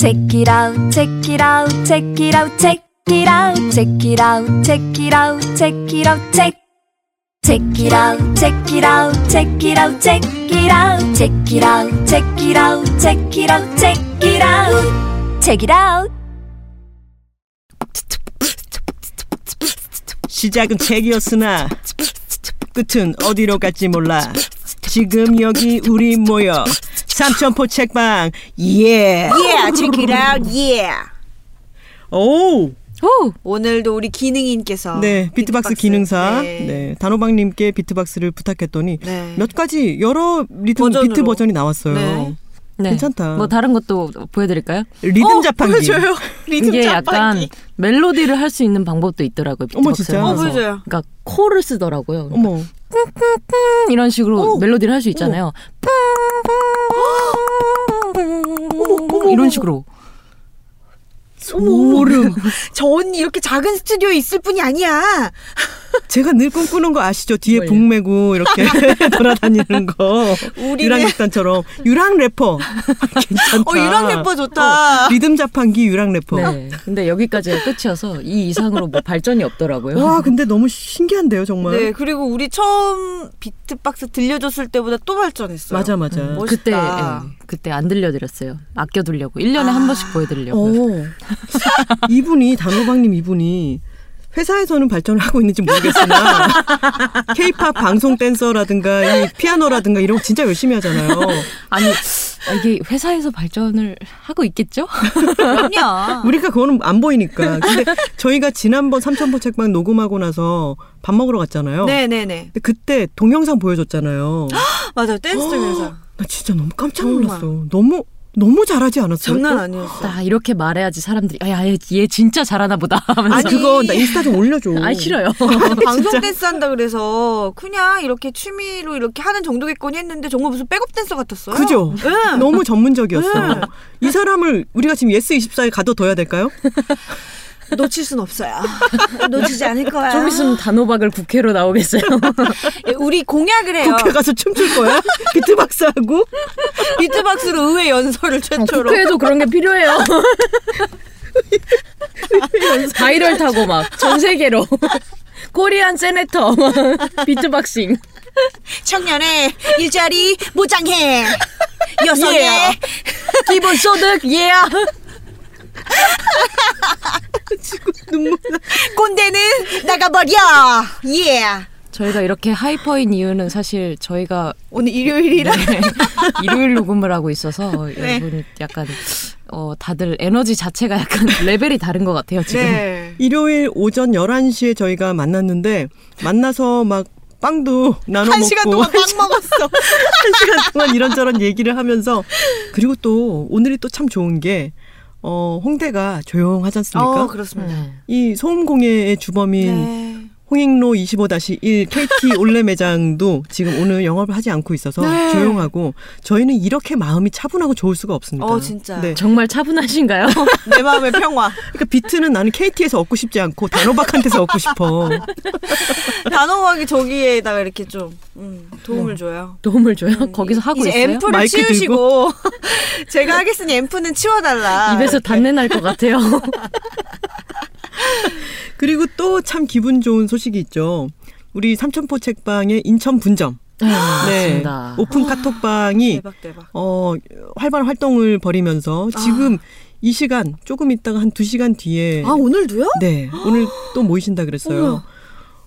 Check it out, check it out, check it out, check it out, check it out, check it out, check it out, check. Check it out, check it out, check it out, check it out, check it out, check it out, check it out, check it out, check it out. 시작은 책이었으나 끝은 어디로 갈지 몰라. 지금 여기 우리 모여 삼천포 책방 예. Yeah, check it out. Yeah. 오. 오! 오늘도 우리 기능인께서 네, beatbox, 기능사 네. 네. 단호박님께 beatbox를 부탁했더니 네. 몇 가지 여러 리듬 버전으로. 비트 버전이 나왔어요. 네. 네. 괜찮다. 뭐 다른 것도 보여드릴까요? 리듬 어, 자판기. 보여줘요. 리듬 이게 자판기. 약간 멜로디를 할 수 있는 방법도 있더라고요. 어머, 진짜? 어. 보여줘요. 그러니까 코를 쓰더라고요. 어머. 음, 이런 식으로 오. 멜로디를 할 수 있잖아요. 이런 식으로. 소름. 저 언니 이렇게 작은 스튜디오에 있을 뿐이 아니야. 제가 늘 꿈꾸는 거 아시죠? 뒤에? 북 메고 이렇게 돌아다니는 거. 우리는- 유랑극단처럼 유랑 래퍼. 괜찮다. 어, 유랑 래퍼 좋다. 어, 리듬 자판기 유랑 래퍼. 네. 근데 여기까지가 끝이어서 이 이상으로 뭐 발전이 없더라고요. 와, 근데 너무 신기한데요, 정말. 네, 그리고 우리 처음 비트박스 들려줬을 때보다 또 발전했어요. 맞아, 맞아. 멋있다. 그때 예, 그때 안 들려드렸어요. 아껴 두려고 1년에 한 번씩 보여 드리려고. 어. 이분이 단호박님 이분이 회사에서는 발전을 하고 있는지 모르겠으나 케이팝 방송 댄서라든가 이 피아노라든가 이런 거 진짜 열심히 하잖아요. 아니 아, 이게 회사에서 발전을 하고 있겠죠? 그럼요. 우리가 그거는 안 보이니까. 근데 저희가 지난번 삼천포 책방 녹음하고 나서 밥 먹으러 갔잖아요. 네네네. 근데 그때 동영상 보여줬잖아요. 맞아요. 댄스 동영상. 나 진짜 너무 깜짝 정말. 놀랐어. 너무 너무 잘하지 않았어요? 장난 아니었어. 나 이렇게 말해야지 사람들이 야, 얘, 얘 진짜 잘하나 보다 하면서 아니 그거 나 인스타 좀 올려줘. 아 싫어요. 방송 댄스 한다 그래서 그냥 이렇게 취미로 이렇게 하는 정도겠거니 했는데 정말 무슨 백업 댄서 같았어요. 그죠? 응. 너무 전문적이었어. 응. 이 사람을 우리가 지금 예스 24에 가둬둬야 될까요? 놓칠 순 없어요. 놓치지 않을 거야. 좀 있으면 단호박을 국회로 나오겠어요. 예, 우리 공약을 해요. 국회 가서 춤출 거야? 비트박스하고? 비트박스로 의회 연설을 최초로. 국회에도 그런 게 필요해요. 바이럴 타고 막 전 세계로 Korean senator 비트박싱 청년의 일자리 보장해. 여성의 예. 기본 소득 예. 눈물 나. 꼰대는 나가버려. 예. 저희가 이렇게 하이퍼인 이유는 사실 저희가 오늘 일요일이라. 네, 일요일 녹음을 하고 있어서 네. 여러분 약간 어 다들 에너지 자체가 약간 레벨이 다른 것 같아요 지금. 네. 일요일 오전 11시에 저희가 만났는데 만나서 막 빵도 나눠 한 먹고 시간 동안 빵 먹었어. 한 시간 동안 이런저런 얘기를 하면서 그리고 또 오늘이 또 참 좋은 게 어, 홍대가 조용하지 않습니까? 어, 그렇습니다. 네. 이 소음공예의 주범인 네. 홍익로 25-1 KT 올레 매장도 지금 오늘 영업을 하지 않고 있어서 네. 조용하고 저희는 이렇게 마음이 차분하고 좋을 수가 없습니다. 어, 진짜. 네. 정말 차분하신가요? 내 마음의 평화. 그러니까 비트는 나는 KT에서 얻고 싶지 않고 단호박한테서 얻고 싶어. 단호하게 저기에다가 이렇게 좀 음, 도움을 줘요. 도움을 줘요? 거기서 하고 이제 있어요? 앰프를? 치우시고 제가 하겠으니 앰프는 치워달라. 입에서 단내 날 것 같아요. 그리고 또 참 기분 좋은 소식이 있죠. 우리 삼천포 책방의 인천 분점. 네, 맞습니다. 오픈 카톡방이 대박 대박. 어, 활발한 활동을 벌이면서 지금 이 시간 조금 있다가 한두 시간 뒤에 아 오늘도요? 네 오늘 또 모이신다 그랬어요. 어머.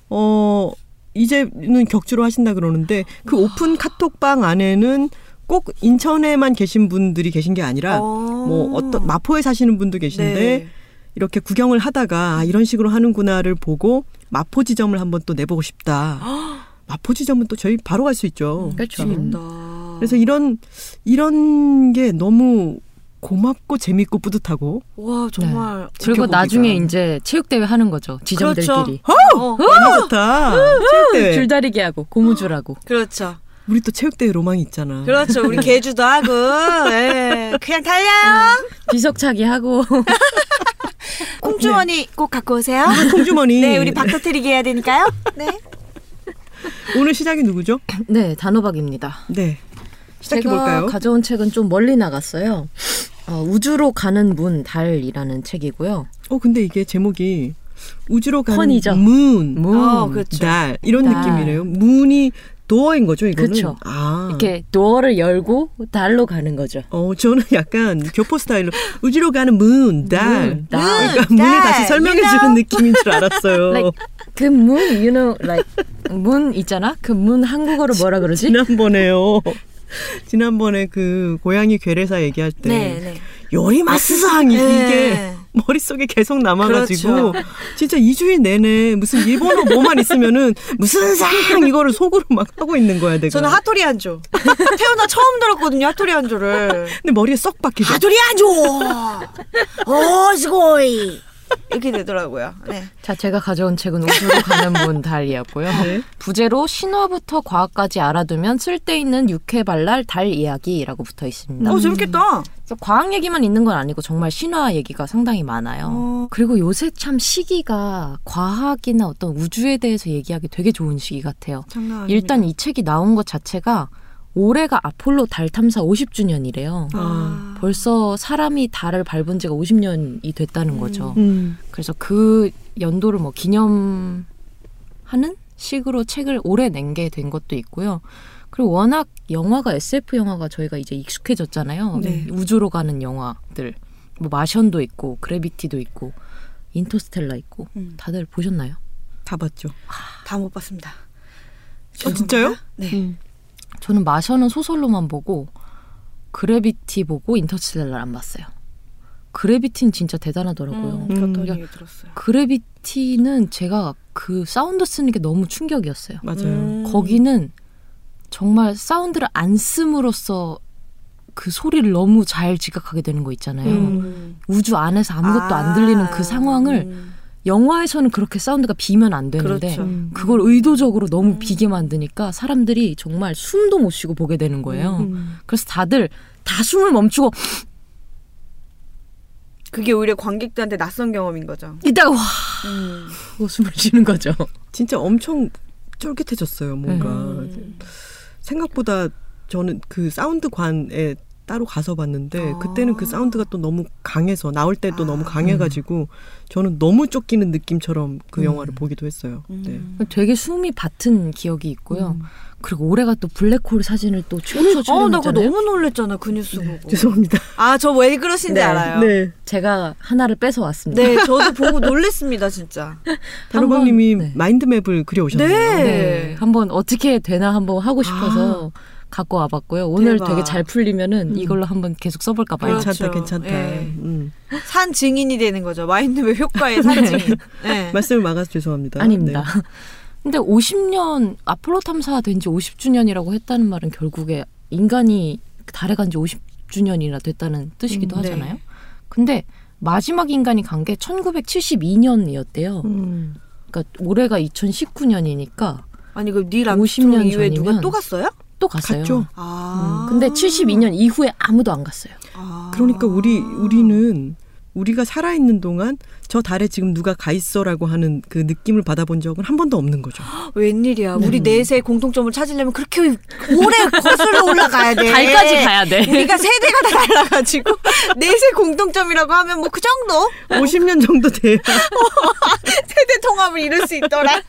어 이제는 격주로 하신다 그러는데 그 오픈 카톡방 안에는 꼭 인천에만 계신 분들이 계신 게 아니라 어. 뭐 어떤 마포에 사시는 분도 계신데 네. 이렇게 구경을 하다가 아, 이런 식으로 하는구나를 보고 마포 지점을 한번 또 내보고 싶다. 마포 지점은 또 저희 바로 갈 수 있죠. 그렇죠. 그래서 이런 이런 게 너무 고맙고 재밌고 뿌듯하고 와 정말 그리고 지켜보기가. 나중에 이제 체육대회 하는 거죠. 지점들끼리. 어, 너무 좋다. 체육대회. 줄다리기 하고 고무줄하고. 그렇죠. 우리 또 체육대회 로망이 있잖아. 그렇죠. 우리 개주도 하고 예, 그냥 달려요. 비석차기 하고. 콩주머니 꼭 갖고 오세요. 콩주머니. 네, 우리 박 터트리게 해야 되니까요. 네. 오늘 시작이 누구죠? 네, 단호박입니다. 네. 시작해 제가 볼까요? 가져온 책은 좀 멀리 나갔어요. 어, 우주로 가는 문 달이라는 책이고요. 어 근데 이게 제목이 우주로 가는. 문, 문 어, 그렇죠. 달 이런 달. 느낌이래요. 문이 도어인 거죠 이거는. 그쵸. 아. 이렇게 도어를 열고 달로 가는 거죠. 어 저는 약간 교포 스타일로 우주로 가는 문, 달. 문, 달. 그러니까 문, 문을 달, 다시 설명해 you 주는 know? 느낌인 줄 알았어요. Like, 그 문, you know, like 문 있잖아. 그 문 한국어로 뭐라 그러지? 지난번에요. 지난번에 그 고양이 괴뢰사 얘기할 때 네, 네. 요리마스상이 네. 이게 머릿속에 계속 남아가지고 그렇죠. 진짜 2주일 내내 무슨 일본어 뭐만 있으면은 무슨 상 이거를 속으로 막 하고 있는 거야 내가. 저는 하토리 한조. 태어나 처음 들었거든요, 하토리 한조를. 근데 머리에 썩 박히죠. 하토리 한조! 어, 스고이! 이렇게 되더라고요. 네. 자, 제가 가져온 책은 우주로 가는 문 달이었고요. 네. 부제로 신화부터 과학까지 알아두면 쓸데있는 육회발랄 달 이야기라고 붙어 있습니다. 어, 재밌겠다. 그래서 과학 얘기만 있는 건 아니고 정말 신화 얘기가 상당히 많아요. 어. 그리고 요새 참 시기가 과학이나 어떤 우주에 대해서 얘기하기 되게 좋은 시기 같아요. 장난 아닙니다. 일단 이 책이 나온 것 자체가 올해가 아폴로 달 탐사 50주년이래요. 아. 벌써 사람이 달을 밟은 지가 50년이 됐다는 거죠. 음. 그래서 그 연도를 뭐 기념하는 식으로 책을 올해 낸 게 된 것도 있고요. 그리고 워낙 영화가 SF 영화가 저희가 이제 익숙해졌잖아요. 네. 우주로 가는 영화들. 뭐 마션도 있고 그래비티도 있고 인터스텔라 있고 음. 다들 보셨나요? 다 봤죠. 다못 봤습니다. 어, 진짜요? 네. 음. 저는 마션은 소설로만 보고 그래비티 보고 인터스텔라를 안 봤어요. 그래비티는 진짜 대단하더라고요. 음, 음. 들었어요. 그래비티는 제가 그 사운드 쓰는 게 너무 충격이었어요. 맞아요. 음. 거기는 정말 사운드를 안 씀으로써 그 소리를 너무 잘 지각하게 되는 거 있잖아요. 음. 우주 안에서 아무것도 안 들리는 그 상황을 음. 영화에서는 그렇게 사운드가 비면 안 되는데 그렇죠. 음. 그걸 의도적으로 너무 비게 만드니까 사람들이 정말 숨도 못 쉬고 보게 되는 거예요. 음. 그래서 다들 다 숨을 멈추고 그게 오히려 관객들한테 낯선 경험인 거죠. 이따가 와 음. 하고 숨을 쉬는 거죠. 진짜 엄청 쫄깃해졌어요. 뭔가 음. 생각보다 저는 그 사운드관에 따로 가서 봤는데 아. 그때는 그 사운드가 또 너무 강해서 나올 때도 아. 너무 강해가지고 저는 너무 쫓기는 느낌처럼 그 음. 영화를 보기도 했어요. 네. 음. 되게 숨이 밭은 기억이 있고요. 그리고 올해가 또 블랙홀 사진을 또 최초 어, 나 그거 출연했잖아요. 너무 놀랬잖아, 그 뉴스 보고. 죄송합니다. 아, 저 왜 그러신지 네. 알아요. 네. 제가 하나를 뺏어 왔습니다. 네, 저도 보고 놀랬습니다, 진짜. 단호박님이 네. 마인드맵을 그려오셨네요. 네. 네. 한번 어떻게 되나 한번 하고 싶어서 갖고 와봤고요. 오늘 대박. 되게 잘 풀리면은 음. 이걸로 한번 계속 써볼까 봐요. 그렇죠. 괜찮다, 괜찮다. 예. 음. 산 증인이 되는 거죠. 마인드맵 효과의 산 증인. 네. 말씀을 막아서 죄송합니다. 아닙니다. 네. 근데 50년 아폴로 탐사가 된지 50주년이라고 했다는 말은 결국에 인간이 달에 간 지 50주년이나 됐다는 뜻이기도 음, 네. 하잖아요. 근데 마지막 인간이 간 게 1972년이었대요. 음. 그러니까 올해가 2019년이니까 아니, 그닐 50년 암스트롱 이후에 누가 또 갔어요? 또 갔어요. 갔죠. 아. 음, 근데 72년 이후에 아무도 안 갔어요. 아. 그러니까 우리 우리는 우리가 살아 있는 동안 저 달에 지금 누가 가 있어라고 하는 그 느낌을 받아본 적은 한 번도 없는 거죠. 웬일이야. 네. 우리 넷의 공통점을 찾으려면 그렇게 오래 거슬러 올라가야 돼. 달까지 가야 돼. 우리가 세대가 다 달라가지고 넷의 공통점이라고 하면 뭐 그 정도 50년 정도 돼야 세대 통합을 이룰 수 있더라.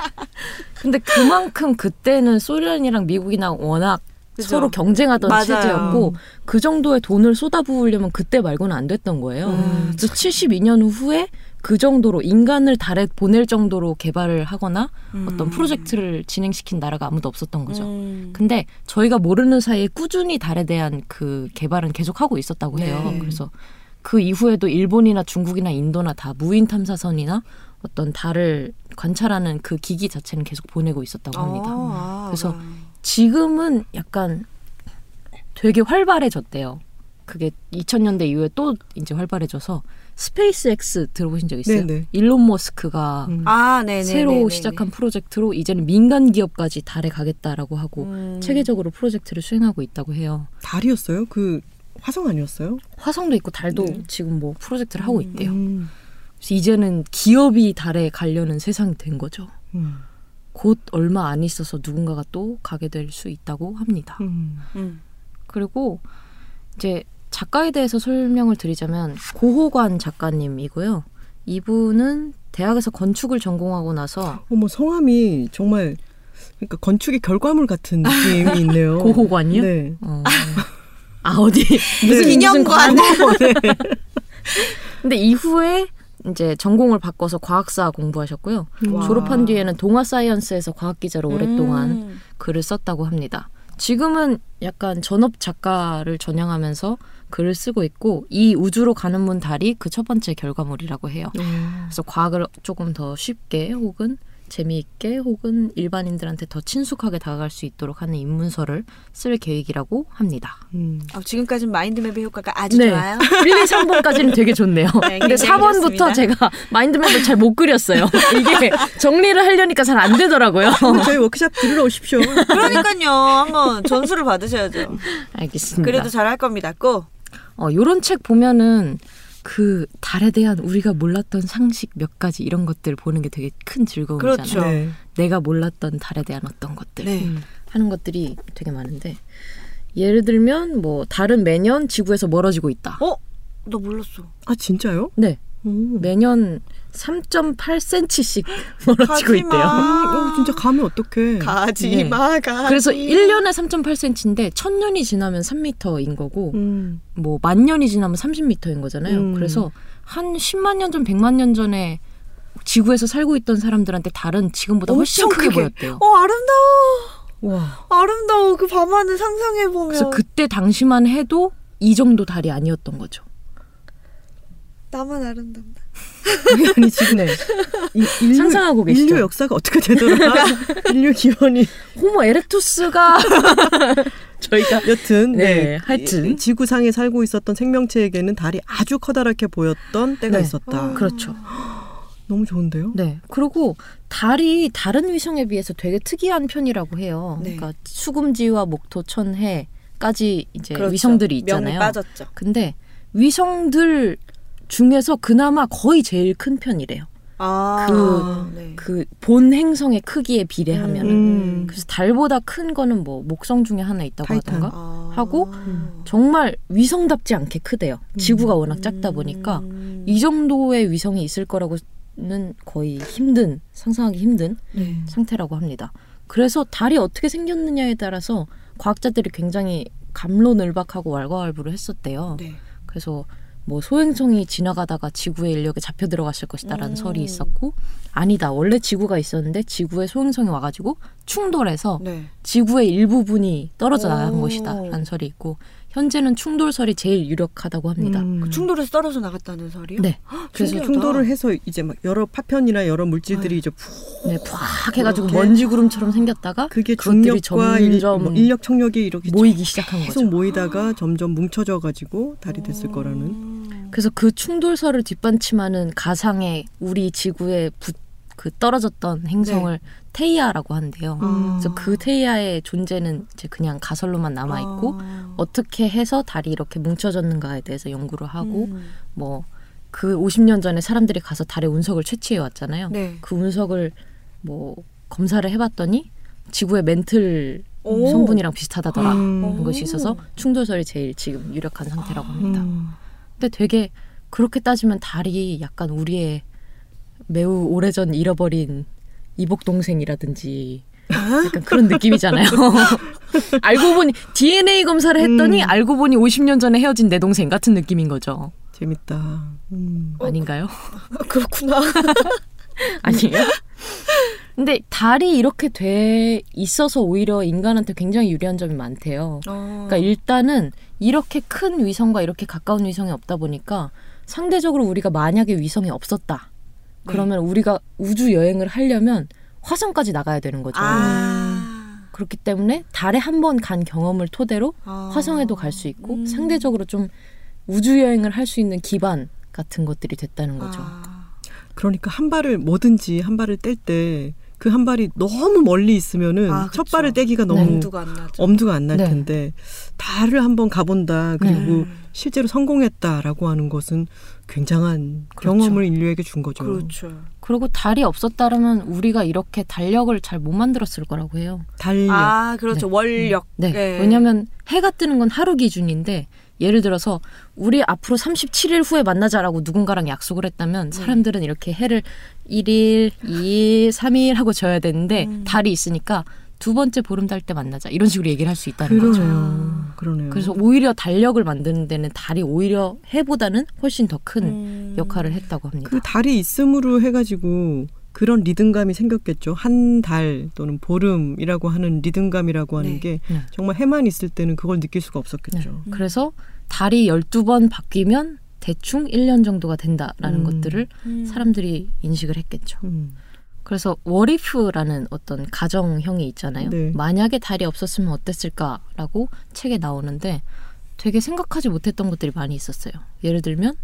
근데 그만큼 그때는 소련이랑 미국이랑 워낙 그죠. 서로 경쟁하던 맞아요. 체제였고 그 정도의 돈을 쏟아부으려면 그때 말고는 안 됐던 거예요. 음, 그래서 72년 후에 그 정도로 인간을 달에 보낼 정도로 개발을 하거나 어떤 프로젝트를 진행시킨 나라가 아무도 없었던 거죠. 음. 근데 저희가 모르는 사이에 꾸준히 달에 대한 그 개발은 계속 하고 있었다고 해요. 네. 그래서 그 이후에도 일본이나 중국이나 인도나 다 무인 탐사선이나 어떤 달을 관찰하는 그 기기 자체는 계속 보내고 있었다고 합니다. 아, 그래서 지금은 약간 되게 활발해졌대요. 그게 2000년대 이후에 또 이제 활발해져서 스페이스 X 들어보신 적 있어요? 네네. 일론 머스크가 음. 아, 네네. 새로 시작한 프로젝트로 이제는 민간 기업까지 달에 가겠다라고 하고 음. 체계적으로 프로젝트를 수행하고 있다고 해요. 달이었어요? 그 화성 아니었어요? 화성도 있고 달도 네. 지금 뭐 프로젝트를 하고 있대요. 음. 그래서 이제는 기업이 달에 가려는 세상이 된 거죠. 음. 곧 얼마 안 있어서 누군가가 또 가게 될 수 있다고 합니다. 음. 음. 그리고 이제 작가에 대해서 설명을 드리자면 고호관 작가님이고요. 이분은 대학에서 건축을 전공하고 나서 어머 성함이 정말 그러니까 건축의 결과물 같은 느낌이 있네요. 고호관이요? 네. 어. 아 어디 무슨 네. 기념관. 무슨 관- 네. 근데 이후에 이제 전공을 바꿔서 과학사 공부하셨고요. 와. 졸업한 뒤에는 동아 사이언스에서 과학 기자로 오랫동안 음. 글을 썼다고 합니다. 지금은 약간 전업 작가를 전향하면서 글을 쓰고 있고 이 우주로 가는 문 달이 그 첫 번째 결과물이라고 해요. 그래서 과학을 조금 더 쉽게 혹은 재미있게 혹은 일반인들한테 더 친숙하게 다가갈 수 있도록 하는 입문서를 쓸 계획이라고 합니다. 음. 아, 지금까지는 마인드맵의 효과가 아주 네. 좋아요. 1, 2, 3번까지는 되게 좋네요. 네, 근데 굉장히 4번부터 좋습니다. 제가 마인드맵을 잘 못 그렸어요. 이게 정리를 하려니까 잘 안 되더라고요. 저희 워크샵 들으러 오십시오. 그러니까요. 한번 전수를 받으셔야죠. 알겠습니다. 그래도 잘할 겁니다. 꼭. 어, 요런 책 보면은 그 달에 대한 우리가 몰랐던 상식 몇 가지 이런 것들 보는 게 되게 큰 즐거움이잖아요. 그렇죠. 네. 내가 몰랐던 달에 대한 어떤 것들 네. 음. 하는 것들이 되게 많은데 예를 들면 뭐 달은 매년 지구에서 멀어지고 있다. 어? 나 몰랐어. 아 진짜요? 네, 음. 매년 3.8cm씩 멀어지고 가지마. 있대요. 음, 어, 진짜 가면 어떡해. 가지 마, 가지. 그래서 1년에 3.8cm인데 1000년이 지나면 3m인 거고 음. 뭐 만 년이 지나면 30m인 거잖아요. 음. 그래서 한 10만 년 전, 100만 년 전에 지구에서 살고 있던 사람들한테 달은 지금보다 훨씬 크게 크게. 보였대요. 어, 아름다워. 와. 아름다워. 그 밤하늘 상상해보면. 그래서 그때 당시만 해도 이 정도 달이 아니었던 거죠. 나만 아름답다. 아니 지금 네. 이, 인류, 상상하고 계시죠? 인류 역사가 어떻게 되더라? 인류 기원이 호모 에렉투스가 저희가 여튼 네, 하여튼. 이- 지구상에 살고 있었던 생명체에게는 달이 아주 커다랗게 보였던 때가 네. 있었다. 그렇죠. 너무 좋은데요? 네. 그리고 달이 다른 위성에 비해서 되게 특이한 편이라고 해요. 네. 그러니까 수금지와 목토, 천해까지 이제 그렇죠. 위성들이 있잖아요. 빠졌죠. 근데 위성들 중에서 그나마 거의 제일 큰 편이래요. 아, 그- 네. 그본 행성의 크기에 비례하면. 은 음. 그래서 달보다 큰 거는 뭐 목성 중에 하나 있다고 타이탄. 하던가. 아. 하고 정말 위성답지 않게 크대요. 지구가 워낙 작다 보니까 음. 이 정도의 위성이 있을 거라고는 거의 힘든 상상하기 힘든 네. 상태라고 합니다. 그래서 달이 어떻게 생겼느냐에 따라서 과학자들이 굉장히 감론을박하고 왈가왈부를 했었대요. 네. 그래서 뭐 소행성이 지나가다가 지구의 인력에 잡혀 들어갔을 것이다라는 음. 설이 있었고 아니다 원래 지구가 있었는데 지구에 소행성이 와가지고 충돌해서 네. 지구의 일부분이 떨어져 나간 오. 것이다라는 설이 있고 현재는 충돌설이 제일 유력하다고 합니다. 음. 충돌에서 떨어져 나갔다는 설이요? 네. 그래서 신기하다. 충돌을 해서 이제 막 여러 파편이나 여러 물질들이 이제 푹 네, 팍 해가지고? 먼지 구름처럼 생겼다가 그게 중력과 일, 점점 뭐 인력 청력이 이렇게 모이기 시작한 계속 거죠. 모이다가 점점 뭉쳐져 가지고 달이 됐을 거라는. 음. 그래서 그 충돌설을 뒷받침하는 가상의 우리 지구에 붙, 그 떨어졌던 행성을 테이아라고 한대요. 음. 그래서 그 테이아의 존재는 이제 그냥 가설로만 남아 있고 아. 어떻게 해서 달이 이렇게 뭉쳐졌는가에 대해서 연구를 하고 음. 뭐그 50년 전에 사람들이 가서 달의 운석을 채취해 왔잖아요. 네. 그 운석을 뭐 검사를 해봤더니 지구의 멘틀 오. 성분이랑 비슷하다더라 음. 것이 있어서 충돌설이 제일 지금 유력한 상태라고 합니다. 음. 근데 되게 그렇게 따지면 달이 약간 우리의 매우 오래전 잃어버린 이복 동생이라든지 약간 그런 느낌이잖아요. 알고 보니 DNA 검사를 했더니 음. 알고 보니 50년 전에 헤어진 내 동생 같은 느낌인 거죠. 재밌다. 음. 아닌가요? 그렇구나. 아니에요? 근데 달이 이렇게 돼 있어서 오히려 인간한테 굉장히 유리한 점이 많대요. 어. 그러니까 일단은 이렇게 큰 위성과 이렇게 가까운 위성이 없다 보니까 상대적으로 우리가 만약에 위성이 없었다. 그러면 우리가 우주 여행을 하려면 화성까지 나가야 되는 거죠. 아. 그렇기 때문에 달에 한 번 간 경험을 토대로 아. 화성에도 갈 수 있고 음. 상대적으로 좀 우주 여행을 할 수 있는 기반 같은 것들이 됐다는 거죠. 아. 그러니까 한 발을 뭐든지 한 발을 뗄 때 그 한 발이 너무 멀리 있으면은 아, 첫. 발을 떼기가 너무 엄두가 안 나죠. 엄두가 안날 네. 텐데 달을 한번 가본다 그리고 음. 실제로 성공했다라고 하는 것은 굉장한 그렇죠. 경험을 인류에게 준 거죠. 그렇죠. 그리고 달이 없었다면 우리가 이렇게 달력을 잘 못 만들었을 거라고 해요. 달력. 아, 그렇죠. 원력. 네. 예. 왜냐하면 해가 뜨는 건 하루 기준인데 예를 들어서 우리 앞으로 37일 후에 만나자라고 누군가랑 약속을 네. 했다면 사람들은 이렇게 해를 1일, 2일, 3일 하고 져야 되는데 음. 달이 있으니까 두 번째 보름달 때 만나자 이런 식으로 얘기를 할 수 있다는 거죠. 그러네요. 그러네요. 그래서 오히려 달력을 만드는 데는 달이 오히려 해보다는 훨씬 더큰 음. 역할을 했다고 합니다. 그 달이 있음으로 해가지고 그런 리듬감이 생겼겠죠. 한 달 또는 보름이라고 하는 리듬감이라고 하는 네. 게 네. 정말 해만 있을 때는 그걸 느낄 수가 없었겠죠. 그래서 달이 12번 바뀌면 대충 1년 정도가 된다라는 음. 것들을 음. 사람들이 인식을 했겠죠. 음. 그래서 워리프라는 어떤 가정형이 있잖아요. 네. 만약에 달이 없었으면 어땠을까라고 책에 나오는데 되게 생각하지 못했던 것들이 많이 있었어요. 예를 들면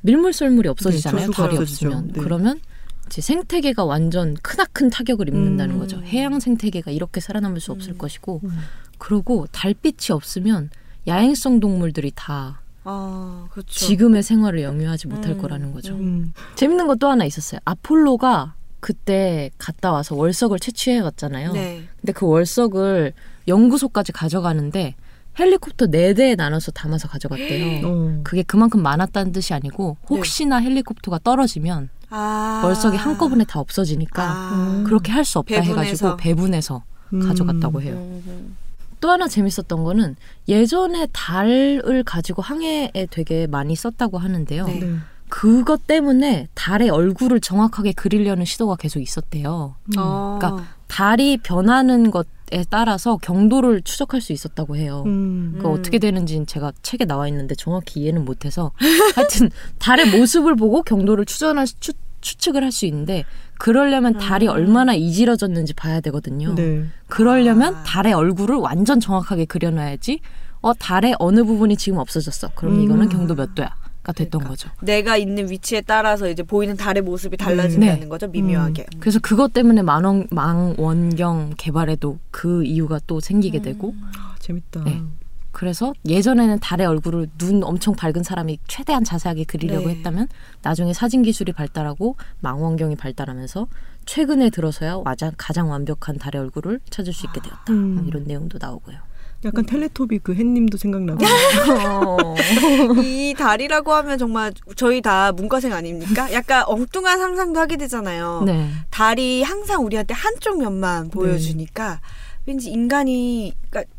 밀물썰물이 없어지잖아요. 네, 달이. 없으면 네. 그러면 이 제 생태계가 완전 크나큰 타격을 입는다는 음. 거죠. 해양 생태계가 이렇게 살아남을 수 없을 음. 것이고 음. 그리고 달빛이 없으면 야행성 동물들이 다 아, 그렇죠. 지금의 생활을 영위하지 못할 음. 거라는 거죠. 음. 재밌는 것도 하나 있었어요. 아폴로가 그때 갔다 와서 월석을 채취해 갔잖아요. 네. 근데 그 월석을 연구소까지 가져가는데 헬리콥터 네 대에 나눠서 담아서 가져갔대요. 어. 그게 그만큼 많았다는 뜻이 아니고 혹시나 헬리콥터가 떨어지면 아. 월석이 한꺼번에 다 없어지니까 아. 그렇게 할 수 없다 배분해서. 해가지고 배분해서 음. 가져갔다고 해요. 음. 또 하나 재밌었던 거는 예전에 달을 가지고 항해에 되게 많이 썼다고 하는데요. 네. 네. 그것 때문에 달의 얼굴을 정확하게 그리려는 시도가 계속 있었대요. 어. 그러니까 달이 변하는 것에 따라서 경도를 추적할 수 있었다고 해요. 음. 그러니까 음. 어떻게 되는지는 제가 책에 나와 있는데 정확히 이해는 못해서 하여튼 달의 모습을 보고 경도를 추전할 추, 추측을 할 수 있는데 그러려면 달이 음. 얼마나 이질어졌는지 봐야 되거든요. 네. 그러려면 아. 달의 얼굴을 완전 정확하게 그려놔야지 어 달의 어느 부분이 지금 없어졌어. 그럼 음. 이거는 경도 몇 도야가 됐던 그러니까. 거죠. 내가 있는 위치에 따라서 이제 보이는 달의 모습이 달라진다는 네. 거죠, 미묘하게. 그래서 그것 때문에 만원, 망원경 개발에도 그 이유가 또 생기게 되고 아, 재밌다. 네. 그래서 예전에는 달의 얼굴을 눈 엄청 밝은 사람이 최대한 자세하게 그리려고 네. 했다면 나중에 사진 기술이 발달하고 망원경이 발달하면서 최근에 들어서야 가장 완벽한 달의 얼굴을 찾을 수 있게 되었다. 음. 뭐 이런 내용도 나오고요. 약간 텔레토비 그 햇님도 생각나고. 이 달이라고 하면 정말 저희 다 문과생 아닙니까? 약간 엉뚱한 상상도 하게 되잖아요. 네. 달이 항상 우리한테 한쪽 면만 보여주니까 왠지 인간이 그러니까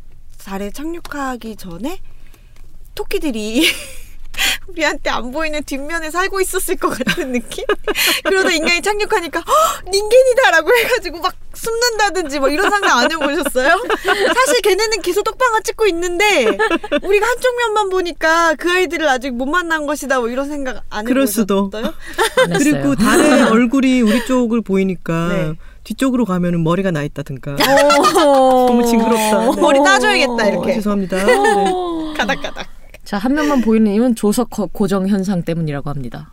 달에 착륙하기 전에 토끼들이 우리한테 안 보이는 뒷면에 살고 있었을 것 같은 느낌? 그러다 인간이 착륙하니까 "헉, 닌겐이다라고 해가지고 막 숨는다든지 뭐 이런 상상 안 해보셨어요? 사실 걔네는 계속 떡방아 찍고 있는데 우리가 한쪽 면만 보니까 그 아이들을 아직 못 만난 것이다 뭐 이런 생각 안 그럴 해보셨어요? 수도. 그리고 달의 얼굴이 우리 쪽을 보이니까 네. 뒤쪽으로 가면은 머리가 나 있다든가. 너무 너무 징그럽다. 네. 머리 따줘야겠다 어, 이렇게 죄송합니다. 네. 가닥가닥. 자, 한 명만 보이는 이유는 조석 거- 고정 현상 때문이라고 합니다.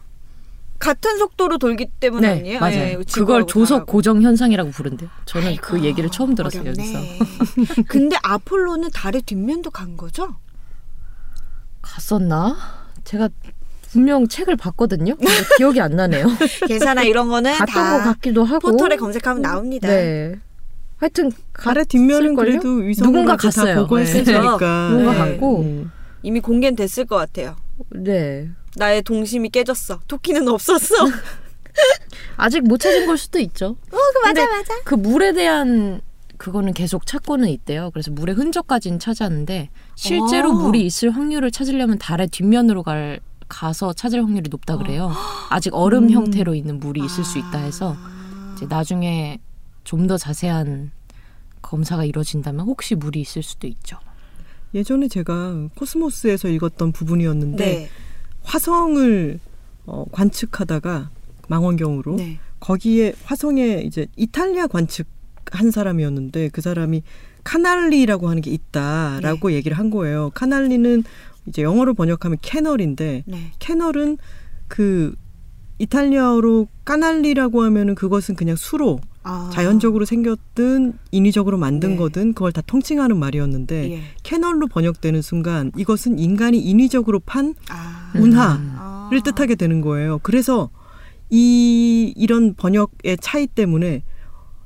같은 속도로 돌기 때문 네, 아니에요? 맞아요. 예, 그걸 조석. 고정 현상이라고 부른대요. 저는 그 아이고, 얘기를 처음 들었어요, 어렵네. 여기서. 근데 아폴로는 달의 뒷면도 간 거죠? 갔었나? 제가 분명 책을 봤거든요. 기억이 안 나네요. 괜찮아 이런 거는 갔던 것다 같기도 하고. 포털에 검색하면 나옵니다. 네. 하여튼 달의 뒷면은? 그래도 위성으로 누군가 갔어요. 보고 네. 했으니까. 누군가 네. 갔고. 음. 이미 공개는 됐을 것 같아요. 네. 나의 동심이 깨졌어. 토끼는 없었어. 어, 아직 못 찾은 걸 수도 있죠. 그 맞아 맞아. 그 물에 대한 그거는 계속 찾고는 있대요. 그래서 물의 흔적까지는 찾았는데 실제로 어. 물이 있을 확률을 찾으려면 달의 뒷면으로 갈 가서 찾을 확률이 높다 그래요. 아직 얼음 음. 형태로 있는 물이 있을 수 있다 해서 이제 나중에 좀 더 자세한 검사가 이루어진다면 혹시 물이 있을 수도 있죠. 예전에 제가 코스모스에서 읽었던 부분이었는데 네. 화성을 어, 관측하다가 망원경으로 네. 거기에 화성에 이제 이탈리아 관측 한 사람이었는데 그 사람이 카날리라고 하는 게 있다라고 얘기를 한 거예요. 카날리는 이제 영어로 번역하면 캐널인데 네. 캐널은 그 이탈리아어로 까날리라고 하면은 그것은 그냥 수로 아. 자연적으로 생겼든 인위적으로 만든 네. 거든 그걸 다 통칭하는 말이었는데 예. 캐널로 번역되는 순간 이것은 인간이 인위적으로 판 아. 운하를 아. 뜻하게 되는 거예요. 그래서 이 이런 번역의 차이 때문에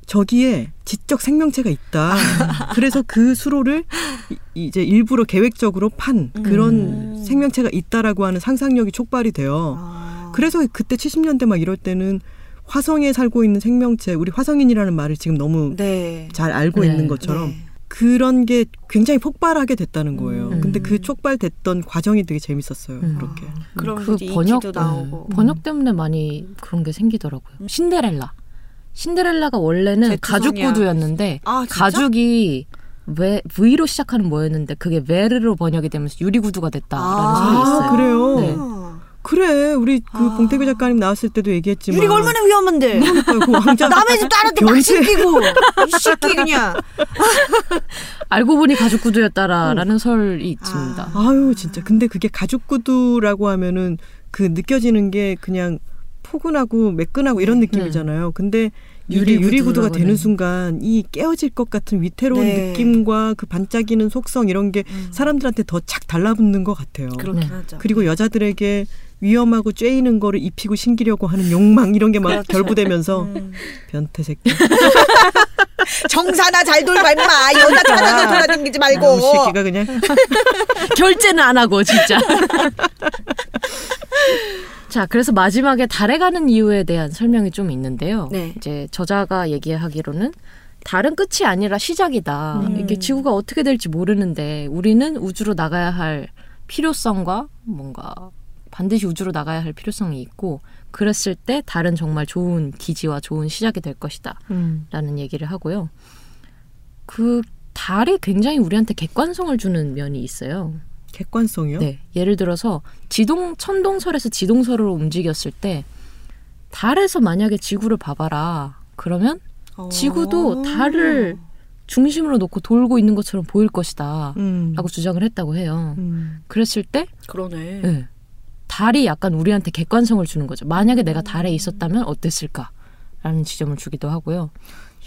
저기에 지적 생명체가 있다. 그래서 그 수로를 이- 이제 일부러 계획적으로 판 그런 음. 생명체가 있다라고 하는 상상력이 촉발이 돼요. 아. 그래서 그때 70년대 막 이럴 때는 화성에 살고 있는 생명체, 우리 화성인이라는 말을 지금 너무 네. 잘 알고 네. 있는 것처럼 네. 그런 게 굉장히 폭발하게 됐다는 거예요. 음. 근데 그 촉발됐던 과정이 되게 재밌었어요. 음. 그렇게. 그러면서 그 이제 번역 인기도 나오고. 네. 번역 때문에 많이 그런 게 생기더라고요. 신데렐라. 신데렐라가 원래는. 가죽 구두였는데 아? 가죽이 왜 V로 시작하는 뭐였는데 그게 베르로 번역이 되면서 유리 구두가 됐다라는 아, 소리 있어요. 그래요? 네. 그래, 우리 그 아. 봉태규 작가님 나왔을 때도 얘기했지만 유리가 얼마나 위험한데. 그 왕자 남의 집 딸한테 막이 새끼 그냥 알고 보니 가죽 구두였다라는 설이 있습니다. 아유 진짜 근데 그게 가죽 구두라고 하면은 그 느껴지는 게 그냥 포근하고 매끈하고 이런 느낌이잖아요. 근데 유리 유리 구두가 되는. 순간 이 깨어질 것 같은 위태로운 네. 느낌과 그 반짝이는 속성 이런 게 음. 사람들한테 더 착 달라붙는 것 같아요. 그렇긴 네. 하죠. 그리고 여자들에게 위험하고 쬐이는 거를 입히고 신기려고 하는 욕망 이런 게막 그렇죠. 결부되면서 음. 변태 새끼. 정사나 잘 돌봐 임마 여자 찾아서 돌아다니지 말고 이 새끼가 그냥 결제는 안 하고 진짜. 자, 그래서 마지막에 달에 가는 이유에 대한 설명이 좀 있는데요. 네. 이제 저자가 얘기하기로는 달은 끝이 아니라 시작이다. 음. 이게 지구가 어떻게 될지 모르는데 우리는 우주로 나가야 할 필요성과 뭔가 반드시 우주로 나가야 할 필요성이 있고 그랬을 때 달은 정말 좋은 기지와 좋은 시작이 될 것이다. 음. 라는 얘기를 하고요. 그 달이 굉장히 우리한테 객관성을 주는 면이 있어요. 객관성이요? 네. 예를 들어서 지동 천동설에서 지동설으로 움직였을 때 달에서 만약에 지구를 봐봐라. 그러면 어. 지구도 달을 중심으로 놓고 돌고 있는 것처럼 보일 것이다. 음. 라고 주장을 했다고 해요. 음. 그랬을 때 그러네 네. 달이 약간 우리한테 객관성을 주는 거죠. 만약에 내가 달에 있었다면 어땠을까? 라는 지점을 주기도 하고요.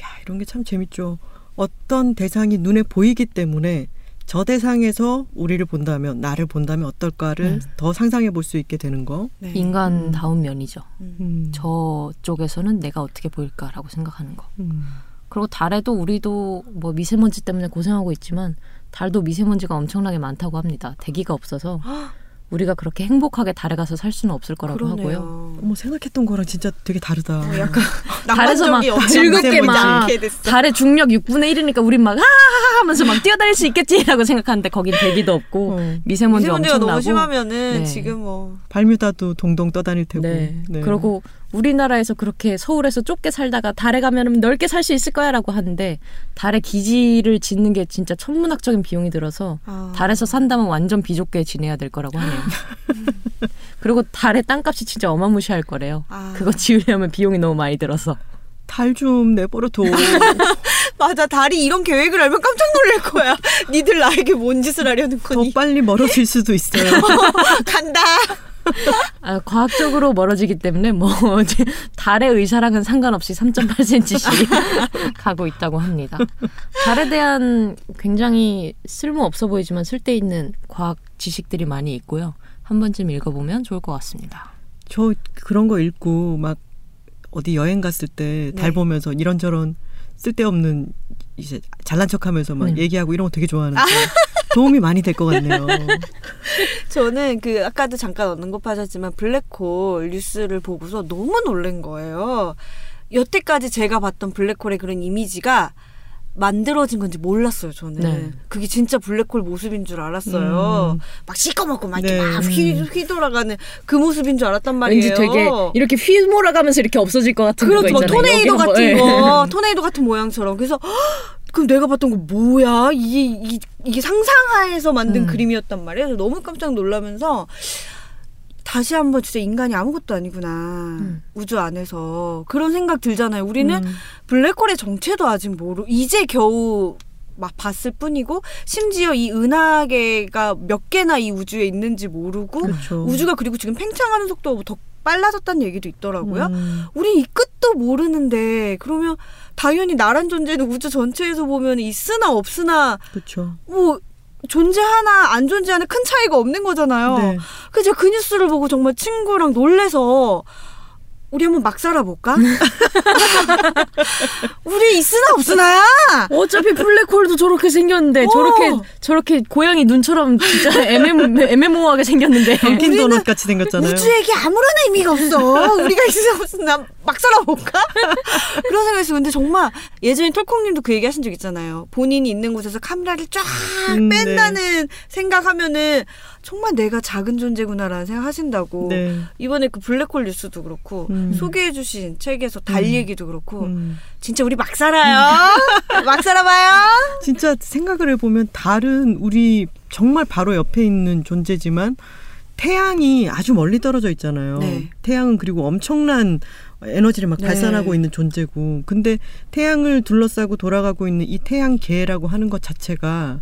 야, 이런 게 참 재밌죠. 어떤 대상이 눈에 보이기 때문에 저 대상에서 우리를 본다면, 나를 본다면 어떨까를 음. 더 상상해 볼 수 있게 되는 거. 네. 인간다운 면이죠. 음. 저쪽에서는 내가 어떻게 보일까라고 생각하는 거. 음. 그리고 달에도 우리도 뭐 미세먼지 때문에 고생하고 있지만 달도 미세먼지가 엄청나게 많다고 합니다. 대기가 없어서 우리가 그렇게 행복하게 달에 가서 살 수는 없을 거라고 하고요. 그러네요 어머, 생각했던 거랑 진짜 되게 다르다. 어, 약간 달에서 막 즐겁게 막. 달의 중력 6분의 1이니까 우린 막 하하하 하면서 막 뛰어다닐 수 있겠지라고 생각하는데 거긴 대기도 없고 어, 미세먼지 미세먼지가 엄청나고 너무 심하면은 네. 지금 뭐 발뮤다도 동동 떠다닐 테고. 네. 네. 그리고 우리나라에서 그렇게 서울에서 좁게 살다가 달에 가면 넓게 살 수 있을 거야라고 하는데 달에 기지를 짓는 게 진짜 천문학적인 비용이 들어서 아. 달에서 산다면 완전 비좁게 지내야 될 거라고 하네요. 그리고 달의 땅값이 진짜 어마무시할 거래요. 아. 그거 지으려면 비용이 너무 많이 들어서. 달 좀 내버려 둬. 맞아 달이 이런 계획을 알면 깜짝 놀랄 거야 니들 나에게 뭔 짓을 하려는 더 거니 빨리 멀어질 수도 있어요. 간다 아, 과학적으로 멀어지기 때문에 뭐 달의 의사랑은 상관없이 3.8cm씩 가고 있다고 합니다. 달에 대한 굉장히 쓸모 없어 보이지만 쓸데 있는 과학 지식들이 많이 있고요. 한 번쯤 읽어보면 좋을 것 같습니다. 저 그런 거 읽고 막 어디 여행 갔을 때달 네. 보면서 이런저런 쓸데없는 이제 잘난 척하면서 막 음. 얘기하고 이런 거 되게 좋아하는데 도움이 많이 될 것 같네요. 저는 그 아까도 잠깐 언급하셨지만 블랙홀 뉴스를 보고서 너무 놀란 거예요. 여태까지 제가 봤던 블랙홀의 그런 이미지가 만들어진 건지 몰랐어요, 저는. 네. 그게 진짜 블랙홀 모습인 줄 알았어요. 음. 막 시꺼멓고 막 이렇게 네. 막 휘, 휘돌아가는 그 모습인 줄 알았단 말이에요. 왠지 되게 이렇게 휘몰아가면서 이렇게 없어질 것 같은 그렇죠. 거. 토네이도 같은 예. 거, 토네이도 같은 모양처럼. 그래서 헉, 그럼 내가 봤던 거 뭐야? 이게 이게, 이게 상상하에서 만든 음. 그림이었단 말이에요. 너무 깜짝 놀라면서 다시 한번 진짜 인간이 아무것도 아니구나. 우주 안에서 그런 생각 들잖아요. 우리는 음. 블랙홀의 정체도 아직 모르 이제 겨우 막 봤을 뿐이고 심지어 이 은하계가 몇 개나 이 우주에 있는지 모르고 그렇죠. 우주가 그리고 지금 팽창하는 속도가 더 빨라졌다는 얘기도 있더라고요. 음. 우린 이 끝도 모르는데 그러면 당연히 나란 존재는 우주 전체에서 보면 있으나 없으나 그렇죠. 뭐 존재하나 안 존재하나 큰 차이가 없는 거잖아요. 네. 그래서 제가 그 뉴스를 보고 정말 친구랑 놀래서 우리 한번 막 살아볼까? 우리 있으나 없으나야? 어차피 블랙홀도 저렇게 생겼는데 어. 저렇게 저렇게 고양이 눈처럼 진짜 애매모, 애매모호하게 생겼는데 던킨 도넛 같이 생겼잖아요. 우주에게 아무런 의미가 없어. 우리가 있으나 없으나 막 살아볼까? 그런 생각했어. 근데 정말 예전에 톨콩님도 그 얘기 하신 적 있잖아요. 본인이 있는 곳에서 카메라를 쫙 음, 네. 뺀다는 생각하면은 정말 내가 작은 존재구나라는 생각 하신다고. 네. 이번에 그 블랙홀 뉴스도 그렇고 음. 소개해주신 책에서 달 음. 얘기도 그렇고 음. 진짜 우리 막 살아요. 막 살아봐요. 진짜 생각을 해보면 달은 우리 정말 바로 옆에 있는 존재지만 태양이 아주 멀리 떨어져 있잖아요. 네. 태양은 그리고 엄청난 에너지를 막 네. 발산하고 있는 존재고. 근데 태양을 둘러싸고 돌아가고 있는 이 태양계라고 하는 것 자체가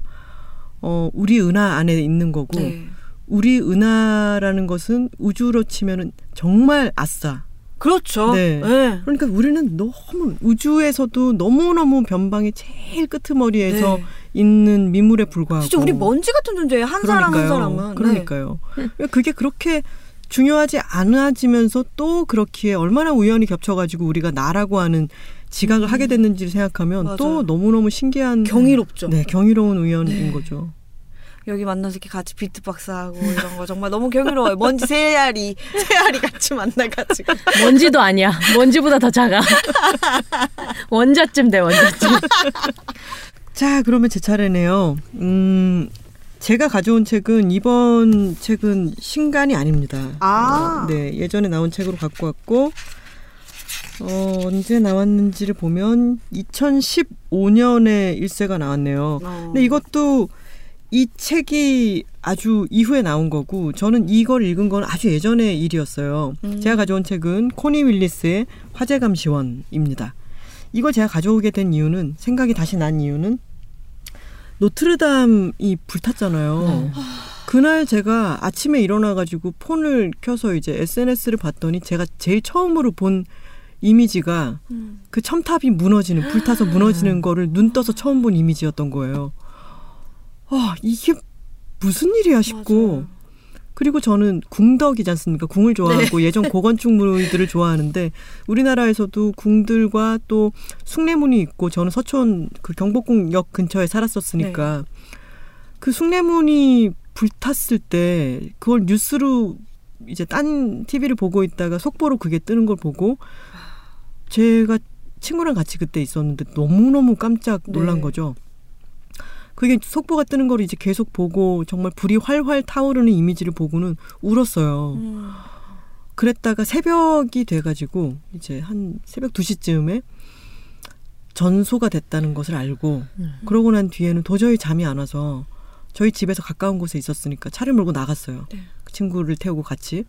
어, 우리 은하 안에 있는 거고 네. 우리 은하라는 것은 우주로 치면은 정말 아싸. 그렇죠. 네. 네. 그러니까 우리는 너무 우주에서도 너무너무 변방의 제일 끄트머리에서 네. 있는 미물에 불과하고 진짜 우리 먼지 같은 존재예요. 한 사람 한 사람은. 네. 그러니까요. 그게 그렇게 중요하지 않아지면서 또 그렇기에 얼마나 우연히 겹쳐가지고 우리가 나라고 하는 지각을 하게 됐는지를 생각하면 음. 맞아요. 또 너무너무 신기한 경이롭죠. 네, 경이로운 우연인 네. 거죠. 여기 만나서 이렇게 같이 비트박스 하고 이런 거 정말 너무 경이로워요. 먼지 세 알이 세 알이 같이 만나가지고. 먼지도 아니야. 먼지보다 더 작아. 원자쯤 돼 원자쯤. 자, 그러면 제 차례네요. 음, 제가 가져온 책은 이번 책은 신간이 아닙니다. 아. 어, 네, 예전에 나온 책으로 갖고 왔고 어, 언제 나왔는지를 보면 2015년에 일세가 나왔네요. 어. 근데 이것도 이 책이 아주 이후에 나온 거고 저는 이걸 읽은 건 아주 예전의 일이었어요. 음. 제가 가져온 책은 코니 윌리스의 화재감 시원입니다. 이걸 제가 가져오게 된 이유는 생각이 다시 난 이유는 노트르담이 불탔잖아요. 그날 제가 아침에 일어나가지고 폰을 켜서 이제 SNS를 봤더니 제가 제일 처음으로 본 이미지가 음. 그 첨탑이 무너지는 불타서 무너지는 거를 눈 떠서 처음 본 이미지였던 거예요. 아 이게 무슨 일이야 싶고 맞아요. 그리고 저는 궁덕이지 않습니까? 궁을 좋아하고 네. 예전 고건축물들을 좋아하는데 우리나라에서도 궁들과 또 숭례문이 있고 저는 서촌 그 경복궁역 근처에 살았었으니까 네. 그 숭례문이 불탔을 때 그걸 뉴스로 이제 딴 TV를 보고 있다가 속보로 그게 뜨는 걸 보고 제가 친구랑 같이 그때 있었는데 너무너무 깜짝 놀란 네. 거죠. 그게 속보가 뜨는 걸 이제 계속 보고 정말 불이 활활 타오르는 이미지를 보고는 울었어요. 음. 그랬다가 새벽이 돼가지고 이제 한 새벽 2시쯤에 전소가 됐다는 것을 알고 음. 그러고 난 뒤에는 도저히 잠이 안 와서 저희 집에서 가까운 곳에 있었으니까 차를 몰고 나갔어요. 네. 그 친구를 태우고 같이.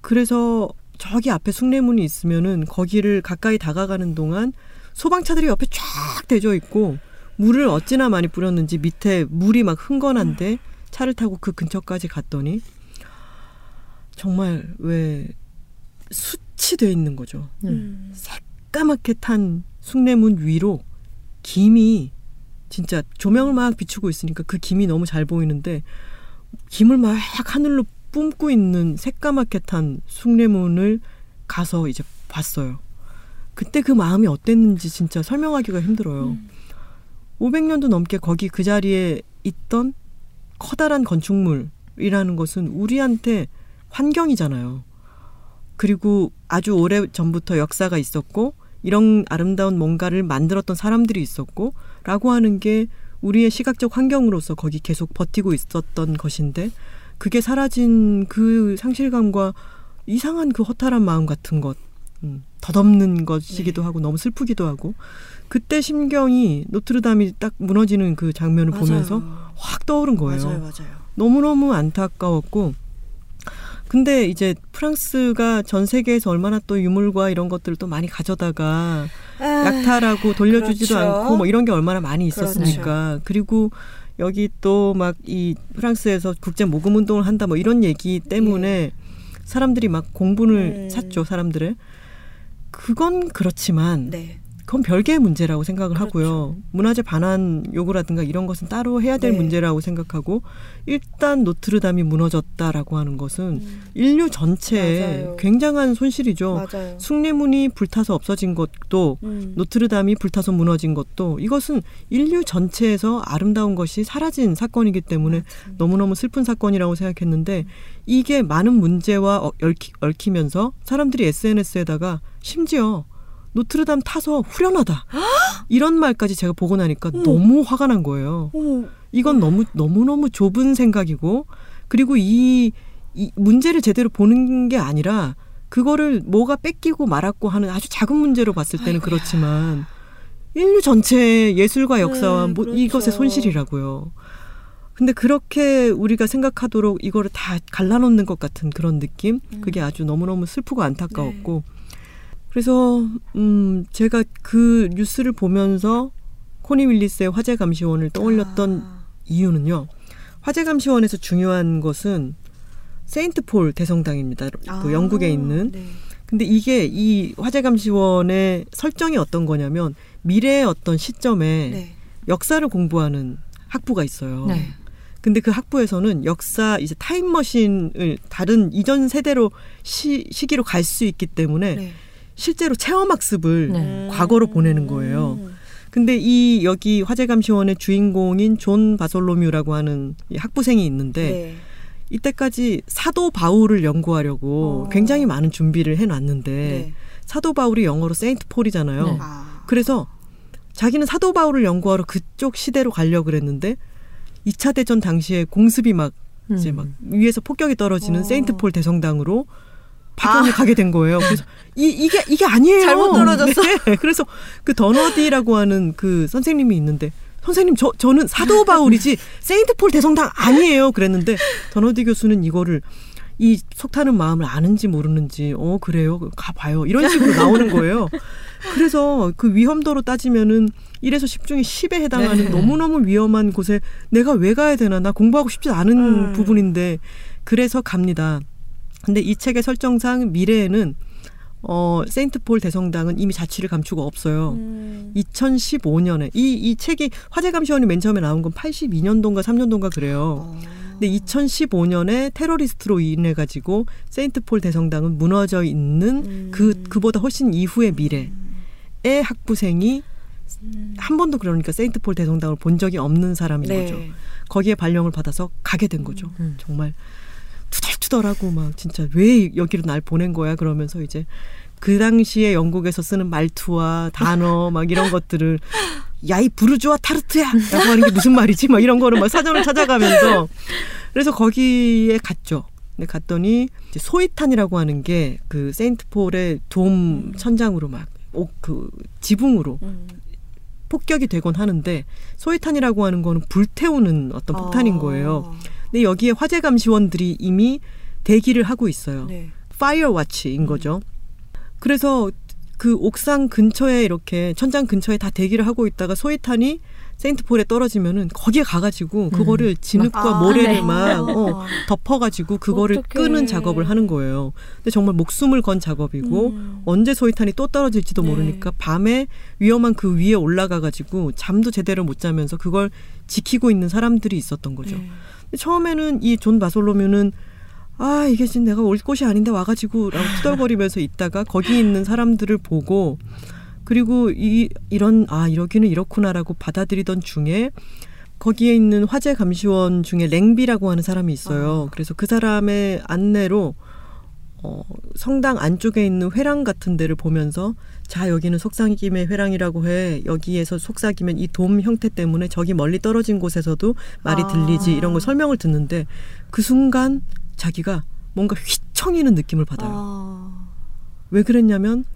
그래서 저기 앞에 숭례문이 있으면은 거기를 가까이 다가가는 동안 소방차들이 옆에 쫙 대져 있고 물을 어찌나 많이 뿌렸는지 밑에 물이 막 흥건한데 차를 타고 그 근처까지 갔더니 정말 왜 숯이 돼 있는 거죠. 음. 까맣게 탄 숭례문 위로 김이 진짜 조명을 막 비추고 있으니까 그 김이 너무 잘 보이는데 김을 막 하늘로 뿜고 있는 새까맣게 탄 숭례문을 가서 이제 봤어요. 그때 그 마음이 어땠는지 진짜 설명하기가 힘들어요. 500년도 넘게 거기 그 자리에 있던 커다란 건축물이라는 것은 우리한테 환경이잖아요. 그리고 아주 오래 전부터 역사가 있었고 이런 아름다운 뭔가를 만들었던 사람들이 있었고 라고 하는 게 우리의 시각적 환경으로서 거기 계속 버티고 있었던 것인데 그게 사라진 그 상실감과 이상한 그 허탈한 마음 같은 것 음, 덧없는 것이기도 하고 너무 슬프기도 하고 그때 심경이 노트르담이 딱 무너지는 그 장면을 맞아요. 보면서 확 떠오른 거예요. 맞아요, 맞아요. 너무너무 안타까웠고 근데 이제 프랑스가 전 세계에서 얼마나 또 유물과 이런 것들을 또 많이 가져다가 약탈하고 돌려주지도 그렇죠. 않고 뭐 이런 게 얼마나 많이 있었으니까 그렇죠. 그리고 여기 또 막 이 프랑스에서 국제 모금 운동을 한다 뭐 이런 얘기 때문에 사람들이 막 공분을 음. 샀죠 사람들의 그건 그렇지만 네. 그건 별개의 문제라고 생각을 그렇죠. 하고요. 문화재 반환 요구라든가 이런 것은 따로 해야 될 네. 문제라고 생각하고 일단 노트르담이 무너졌다라고 하는 것은 음, 인류 전체에 맞아요. 굉장한 손실이죠. 맞아요. 숭례문이 불타서 없어진 것도 음. 노트르담이 불타서 무너진 것도 이것은 인류 전체에서 아름다운 것이 사라진 사건이기 때문에 너무너무 슬픈 사건이라고 생각했는데 이게 많은 문제와 어- 얽히, 얽히면서 사람들이 SNS에다가 심지어 노트르담 타서 후련하다. 이런 말까지 제가 보고 나니까 너무 화가 난 거예요. 어머, 이건 너무 너무 너무 좁은 생각이고 그리고 이, 이 문제를 제대로 보는 게 아니라 그거를 뭐가 뺏기고 말았고 하는 아주 작은 문제로 봤을 때는 그렇지만 인류 전체의 예술과 역사와 네, 뭐 그렇죠. 이것의 손실이라고요. 근데 그렇게 우리가 생각하도록 이거를 다 갈라놓는 것 같은 그런 느낌? 그게 아주 너무너무 슬프고 안타까웠고 그래서 음 제가 그 뉴스를 보면서 코니 윌리스의 화재 감시원을 떠올렸던 아. 이유는요. 화재 감시원에서 중요한 것은 세인트 폴 대성당입니다. 아, 그 영국에 있는. 네. 근데 이게 이 화재 감시원의 설정이 어떤 거냐면 미래의 어떤 시점에 네. 역사를 공부하는 학부가 있어요. 네. 근데 그 학부에서는 역사 이제 타임머신을 다른 이전 세대로 시, 시기로 갈 수 있기 때문에 네. 실제로 체험학습을 네. 과거로 보내는 거예요. 음. 근데 이 여기 화재감시원의 주인공인 존 바솔로뮤라고 하는 이 학부생이 있는데 네. 이때까지 사도 바울을 연구하려고 어. 굉장히 많은 준비를 해놨는데 네. 사도 바울이 영어로 세인트 폴이잖아요. 네. 아. 그래서 자기는 사도 바울을 연구하러 그쪽 시대로 가려고 그랬는데 2차 대전 당시에 공습이 막 이제 음. 막 위에서 폭격이 떨어지는 어. 세인트 폴 대성당으로 파견을 아. 가게 된 거예요. 그래서 이 이게 이게 아니에요. 잘못 떨어졌어. 네. 그래서 그 더너디라고 하는 그 선생님이 있는데 선생님 저 저는 사도 바울이지 세인트 폴 대성당 아니에요. 그랬는데 더너디 교수는 이거를 이 속타는 마음을 아는지 모르는지 어 그래요 가봐요 이런 식으로 나오는 거예요. 그래서 그 위험도로 따지면은 1에서 10 중에 10에 해당하는 네. 너무너무 위험한 곳에 내가 왜 가야 되나 나 공부하고 싶지 않은 음. 부분인데 그래서 갑니다. 근데 이 책의 설정상 미래에는 어 세인트 폴 대성당은 이미 자취를 감추고 없어요. 음. 2015년에 이 이 책이 화재 감시원이 맨 처음에 나온 건 82년도인가 3년도인가 그래요. 어. 근데 2015년에 테러리스트로 인해 가지고 세인트 폴 대성당은 무너져 있는 음. 그 그보다 훨씬 이후의 미래의 학부생이 음. 한 번도 그러니까 세인트 폴 대성당을 본 적이 없는 사람인 네. 거죠. 거기에 발령을 받아서 가게 된 거죠. 음. 정말 투덜투덜하고 막 진짜 왜 여기로 날 보낸 거야 그러면서 이제 그 당시에 영국에서 쓰는 말투와 단어 막 이런 것들을 야 이 부르주아 타르트야라고 하는 게 무슨 말이지 막 이런 거를 막 사전을 찾아가면서 그래서 거기에 갔죠. 근데 갔더니 이제 소이탄이라고 하는 게 그 세인트 폴의 돔 천장으로 막 그 지붕으로 음. 폭격이 되곤 하는데 소이탄이라고 하는 거는 불태우는 어떤 폭탄인 거예요. 어. 근데 여기에 화재 감시원들이 이미 대기를 하고 있어요. 네. fire watch인 거죠. 그래서 그 옥상 근처에 이렇게 천장 근처에 다 대기를 하고 있다가 소이탄이 세인트 폴에 떨어지면은 거기에 가가지고 그거를 진흙과 아, 모래를 네. 막 어, 덮어가지고 그거를 어떡해. 끄는 작업을 하는 거예요. 근데 정말 목숨을 건 작업이고 음. 언제 소이탄이 또 떨어질지도 네. 모르니까 밤에 위험한 그 위에 올라가가지고 잠도 제대로 못 자면서 그걸 지키고 있는 사람들이 있었던 거죠. 네. 근데 처음에는 이 존 바솔로뮤는 아 이게 지금 내가 올 곳이 아닌데 와가지고 라고 투덜거리면서 있다가 거기 있는 사람들을 보고 그리고 이 이런 아 여기는 이렇구나라고 받아들이던 중에 거기에 있는 화재 감시원 중에 랭비라고 하는 사람이 있어요. 그래서 그 사람의 안내로 어, 성당 안쪽에 있는 회랑 같은 데를 보면서 자 여기는 속삭임의 회랑이라고 해 여기에서 속삭이면 이 돔 형태 때문에 저기 멀리 떨어진 곳에서도 말이 아. 들리지 이런 걸 설명을 듣는데 그 순간 자기가 뭔가 휘청이는 느낌을 받아요. 아. 왜 그랬냐면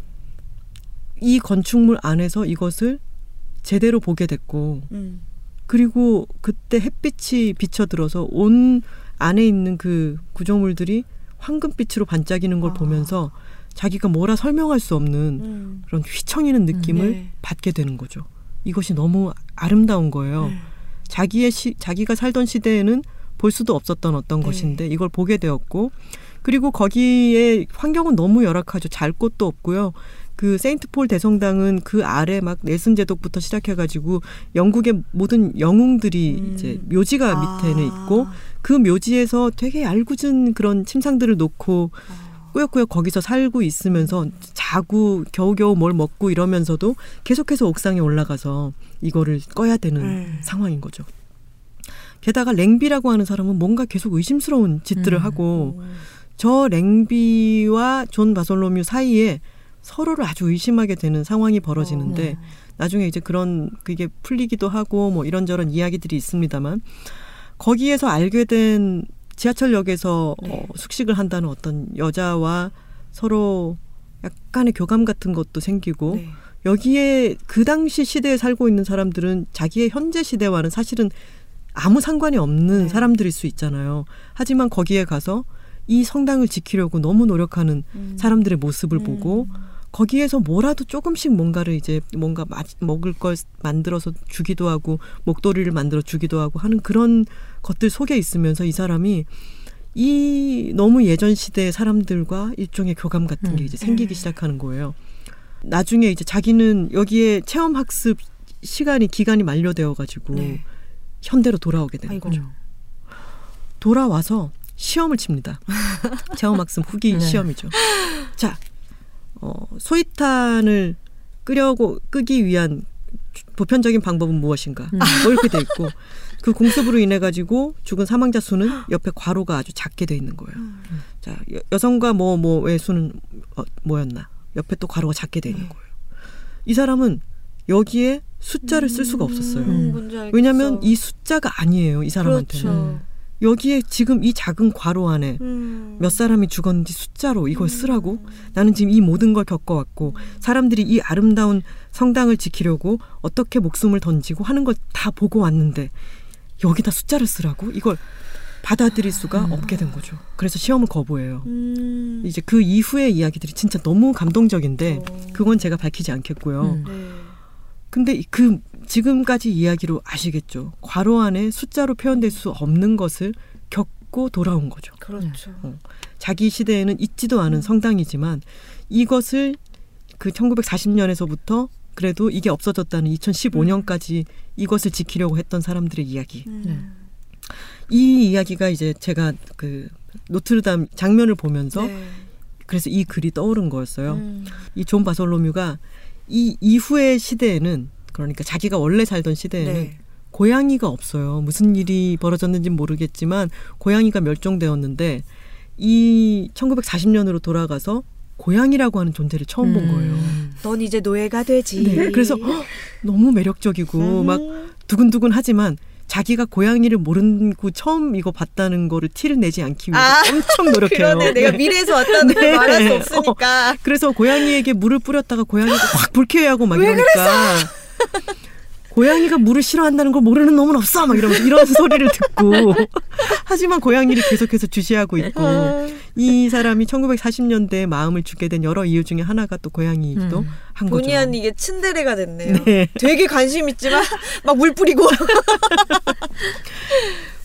이 건축물 안에서 이것을 제대로 보게 됐고 음. 그리고 그때 햇빛이 비쳐들어서 온 안에 있는 그 구조물들이 황금빛으로 반짝이는 걸 아. 보면서 자기가 뭐라 설명할 수 없는 음. 그런 휘청이는 느낌을 네. 받게 되는 거죠. 이것이 너무 아름다운 거예요. 네. 자기의 시, 자기가 살던 시대에는 볼 수도 없었던 어떤 네. 것인데 이걸 보게 되었고 그리고 거기에 환경은 너무 열악하죠. 잘 곳도 없고요. 그 세인트 폴 대성당은 그 아래 막 넬슨 제독부터 시작해가지고 영국의 모든 영웅들이 음. 이제 묘지가 아. 밑에는 있고 그 묘지에서 되게 얄궂은 그런 침상들을 놓고 꾸역꾸역 거기서 살고 있으면서 자고 겨우겨우 뭘 먹고 이러면서도 계속해서 옥상에 올라가서 이거를 꺼야 되는 음. 상황인 거죠. 게다가 랭비라고 하는 사람은 뭔가 계속 의심스러운 짓들을 음. 하고 저 랭비와 존 바솔로뮤 사이에 서로를 아주 의심하게 되는 상황이 벌어지는데 네. 나중에 이제 그런 그게 풀리기도 하고 뭐 이런저런 이야기들이 있습니다만 거기에서 알게 된 지하철역에서 네. 어, 숙식을 한다는 어떤 여자와 서로 약간의 교감 같은 것도 생기고 네. 여기에 그 당시 시대에 살고 있는 사람들은 자기의 현재 시대와는 사실은 아무 상관이 없는 네. 사람들일 수 있잖아요. 하지만 거기에 가서 이 성당을 지키려고 너무 노력하는 음. 사람들의 모습을 음. 보고 거기에서 뭐라도 조금씩 뭔가를 이제 뭔가 마, 먹을 걸 만들어서 주기도 하고 목도리를 만들어 주기도 하고 하는 그런 것들 속에 있으면서 이 사람이 이 너무 예전 시대의 사람들과 일종의 교감 같은 게 음. 이제 생기기 음. 시작하는 거예요. 나중에 이제 자기는 여기에 체험 학습 시간이 기간이 만료되어 가지고 네. 현대로 돌아오게 되는 아이고. 거죠. 돌아와서 시험을 칩니다. 체험 학습 후기 네. 시험이죠. 자, 어, 소이탄을 끄려고 끄기 위한 보편적인 방법은 무엇인가? 음. 뭐 이렇게 돼 있고 그 공습으로 인해 가지고 죽은 사망자 수는 옆에 괄호가 아주 작게 돼 있는 거예요. 음. 자, 여, 여성과 뭐 뭐의 수는 어, 뭐였나? 옆에 또 괄호가 작게 돼 있는 네. 거예요. 이 사람은 여기에 숫자를 쓸 수가 없었어요. 음, 알겠어. 왜냐하면 이 숫자가 아니에요. 이 사람한테는. 그렇죠. 여기에 지금 이 작은 괄호 안에 음. 몇 사람이 죽었는지 숫자로 이걸 쓰라고 나는 지금 이 모든 걸 겪어왔고 사람들이 이 아름다운 성당을 지키려고 어떻게 목숨을 던지고 하는 걸 다 보고 왔는데 여기다 숫자를 쓰라고 이걸 받아들일 수가 음. 없게 된 거죠. 그래서 시험을 거부해요. 음. 이제 그 이후의 이야기들이 진짜 너무 감동적인데 어. 그건 제가 밝히지 않겠고요. 음. 네. 근데 이- 그 지금까지 이야기로 아시겠죠. 괄호 안에 숫자로 표현될 수 없는 것을 겪고 돌아온 거죠. 그렇죠. 어. 자기 시대에는 있지도 않은 성당이지만 이것을 그 1940년에서부터 그래도 이게 없어졌다는 2015년까지 이것을 지키려고 했던 사람들의 이야기. 음. 네. 이 이야기가 이제 제가 그 노트르담 장면을 보면서 네. 그래서 이 글이 떠오른 거였어요. 음. 이존 바솔로뮤가 이 이후의 시대에는 그러니까 자기가 원래 살던 시대에는 네. 고양이가 없어요. 무슨 일이 벌어졌는지 모르겠지만 고양이가 멸종되었는데 이 1940년으로 돌아가서 고양이라고 하는 존재를 처음 본 거예요. 음. 넌 이제 노예가 되지. 네, 그래서 헉, 너무 매력적이고 음. 막 두근두근 하지만 자기가 고양이를 모르고 처음 이거 봤다는 거를 티를 내지 않기 위해서 아, 엄청 노력해요. 그러네. 내가 네. 미래에서 왔다는 걸 네. 말할 수 없으니까. 그래서 고양이에게 물을 뿌렸다가 고양이가 확 불쾌해하고 막 이러니까 고양이가 물을 싫어한다는 걸 모르는 놈은 없어 막 이러면서 이런 소리를 듣고 하지만 고양이를 계속해서 주시하고 있고 이 사람이 1940년대에 마음을 주게 된 여러 이유 중에 하나가 또 고양이이기도 음. 한 거죠. 본의 아니 이게 츤데레가 됐네요. 네. 되게 관심 있지만 막 물 뿌리고.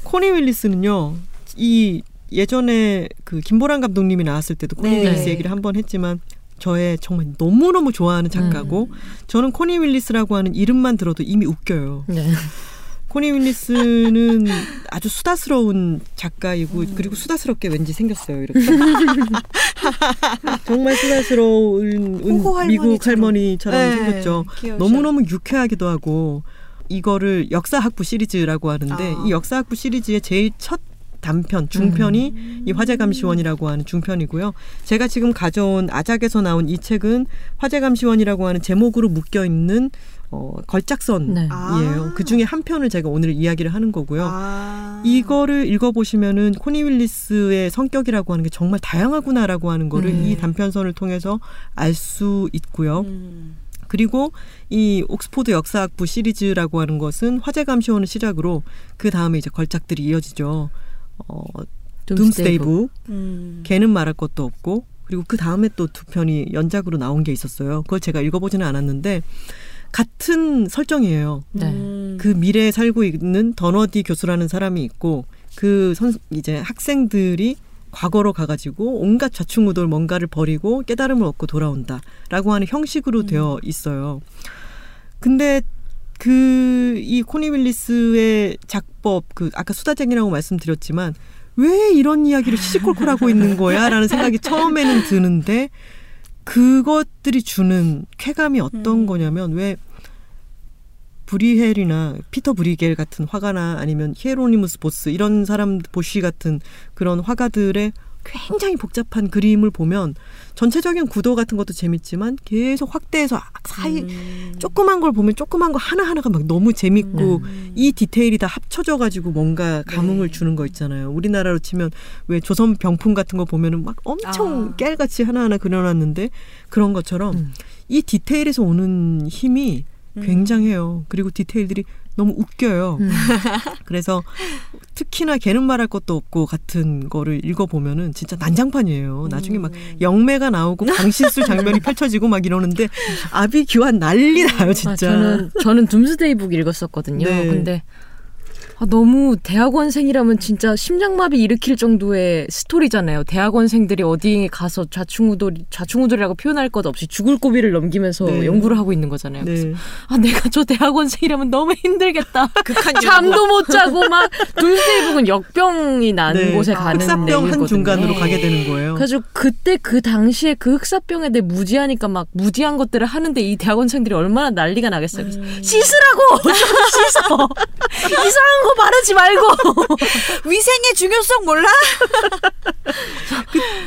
코니 윌리스는요. 이 예전에 그 김보란 감독님이 나왔을 때도 코니 네. 윌리스 얘기를 한 번 했지만 저의 정말 너무너무 좋아하는 작가고 음. 저는 코니 윌리스라고 하는 이름만 들어도 이미 웃겨요. 네. 코니 윌리스는 아주 수다스러운 작가이고 음. 그리고 수다스럽게 왠지 생겼어요. 이렇게 정말 수다스러운 미국 할머니처럼. 할머니처럼 네, 생겼죠. 귀여우셔. 너무너무 유쾌하기도 하고 이거를 역사학부 시리즈라고 하는데 아. 이 역사학부 시리즈의 제일 첫 단편 중편이 음. 이 화재감시원이라고 하는 중편이고요. 제가 지금 가져온 아작에서 나온 이 책은 화재감시원이라고 하는 제목으로 묶여 있는 어, 걸작선이에요. 네. 아. 그 중에 한 편을 제가 오늘 이야기를 하는 거고요. 아. 이거를 읽어보시면은 코니 윌리스의 성격이라고 하는 게 정말 다양하구나라고 하는 거를 음. 이 단편선을 통해서 알 수 있고요. 음. 그리고 이 옥스포드 역사학부 시리즈라고 하는 것은 화재 감시원을 시작으로 그 다음에 이제 걸작들이 이어지죠. 어, 둠스데이 북, 음. 개는 말할 것도 없고 그리고 그 다음에 또 두 편이 연작으로 나온 게 있었어요. 그걸 제가 읽어보지는 않았는데 같은 설정이에요. 네. 음. 그 미래에 살고 있는 더너디 교수라는 사람이 있고 그 선 이제 학생들이 과거로 가가지고 온갖 좌충우돌 뭔가를 버리고 깨달음을 얻고 돌아온다라고 하는 형식으로 되어 있어요. 근데 그 이 코니밀리스의 작법 그 아까 수다쟁이라고 말씀드렸지만 왜 이런 이야기를 시시콜콜 하고 있는 거야라는 생각이 처음에는 드는데 그것들이 주는 쾌감이 어떤 음. 거냐면 왜 브리헬이나 피터 브리겔 같은 화가나 아니면 히에로니무스 보스 이런 사람 보쉬 같은 그런 화가들의 굉장히 복잡한 그림을 보면 전체적인 구도 같은 것도 재밌지만 계속 확대해서 사이 음. 조그만 걸 보면 조그만 거 하나하나가 막 너무 재밌고 음. 이 디테일이 다 합쳐져 가지고 뭔가 감흥을 네. 주는 거 있잖아요. 우리나라로 치면 왜 조선 병풍 같은 거 보면은 막 엄청 아. 깨알같이 하나하나 그려놨는데 그런 것처럼 음. 이 디테일에서 오는 힘이 음. 굉장해요. 그리고 디테일들이 너무 웃겨요. 음. 그래서 특히나 걔는 말할 것도 없고 같은 거를 읽어보면은 진짜 난장판이에요. 나중에 막 음. 영매가 나오고 강신술 장면이 펼쳐지고 막 이러는데 아비 규환 난리 나요, 진짜. 아, 저는 저는 둠스데이북 읽었었거든요. 네. 근데 아, 너무 대학원생이라면 진짜 심장마비 일으킬 정도의 스토리잖아요. 대학원생들이 어디에 가서 좌충우돌 좌충우돌이라고 표현할 것 없이 죽을 고비를 넘기면서 네. 연구를 하고 있는 거잖아요. 그래서 네. 아 내가 저 대학원생이라면 너무 힘들겠다. 잠도 못 자고 막 둠스데이북은 역병이 난 네. 곳에 가는 흑사병 한. 중간으로 가게 되는 거예요. 그래서 그때 그 당시에 그 흑사병에 대해 무지하니까 막 무지한 것들을 하는데 이 대학원생들이 얼마나 난리가 나겠어요. 그래서 음. 씻으라고 좀 씻어 이상한 거 바르지 말고 위생의 중요성 몰라?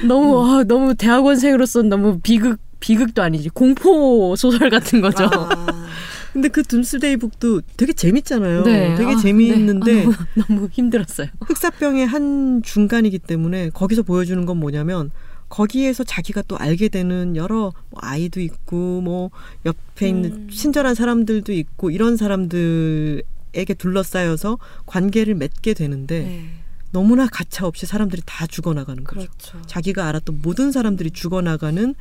너무 아, 너무 대학원생으로서 너무 비극 비극도 아니지 공포 소설 같은 거죠. 아. 근데 그 둠스데이 북도 되게 재밌잖아요. 네, 되게 아, 재미있는데 네. 아, 너무, 너무 힘들었어요. 흑사병의 한 중간이기 때문에 거기서 보여주는 건 뭐냐면 거기에서 자기가 또 알게 되는 여러 뭐 아이도 있고 뭐 옆에 있는 음. 친절한 사람들도 있고 이런 사람들 에게 둘러싸여서 관계를 맺게 되는데 네. 너무나 가차 없이 사람들이 다 죽어나가는 거죠. 그렇죠. 자기가 알았던 모든 사람들이 죽어나가는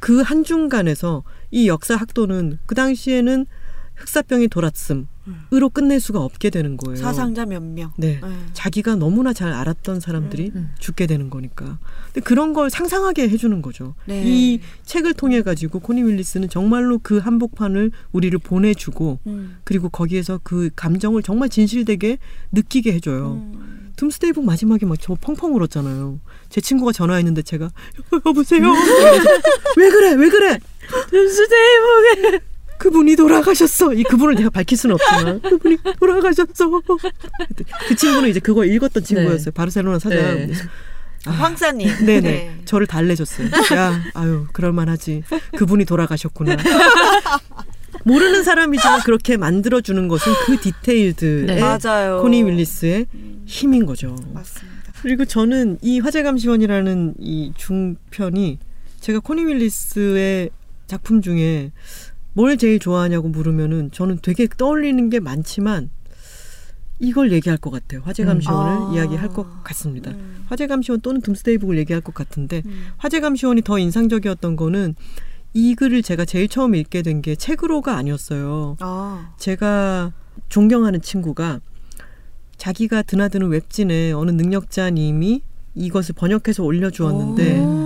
그 한중간에서 이 역사 학도는 그 당시에는 흑사병이 돌았음으로 끝낼 수가 없게 되는 거예요. 사상자 몇 명. 네. 네. 자기가 너무나 잘 알았던 사람들이 음. 죽게 되는 거니까. 근데 그런 걸 상상하게 해주는 거죠. 네. 이 책을 통해 가지고 코니 윌리스는 정말로 그 한복판을 우리를 보내주고 음. 그리고 거기에서 그 감정을 정말 진실되게 느끼게 해줘요. 음. 둠스데이 북 마지막에 막 저 펑펑 울었잖아요. 제 친구가 전화했는데 제가 여보세요. 왜 그래 왜 그래 둠스데이 북에 그분이 돌아가셨어. 이 그분을 내가 밝힐 수는 없지만 그분이 돌아가셨어. 그 친구는 이제 그거 읽었던 친구였어요. 바르셀로나 사장. 네. 아, 황사님. 네네. 네. 저를 달래줬어요. 야, 아유, 그럴만하지. 그분이 돌아가셨구나. 모르는 사람이지만 그렇게 만들어주는 것은 그 디테일들의 네. 맞아요. 코니 윌리스의 힘인 거죠. 맞습니다. 그리고 저는 이 화재감시원이라는 이 중편이 제가 코니 윌리스의 작품 중에 뭘 제일 좋아하냐고 물으면은 저는 되게 떠올리는 게 많지만 이걸 얘기할 것 같아요. 화재감시원을 음. 아. 이야기할 것 같습니다. 음. 화재감시원 또는 둠스데이북을 얘기할 것 같은데 음. 화재감시원이 더 인상적이었던 거는 이 글을 제가 제일 처음 읽게 된 게 책으로가 아니었어요. 아. 제가 존경하는 친구가 자기가 드나드는 웹진에 어느 능력자님이 이것을 번역해서 올려주었는데 오.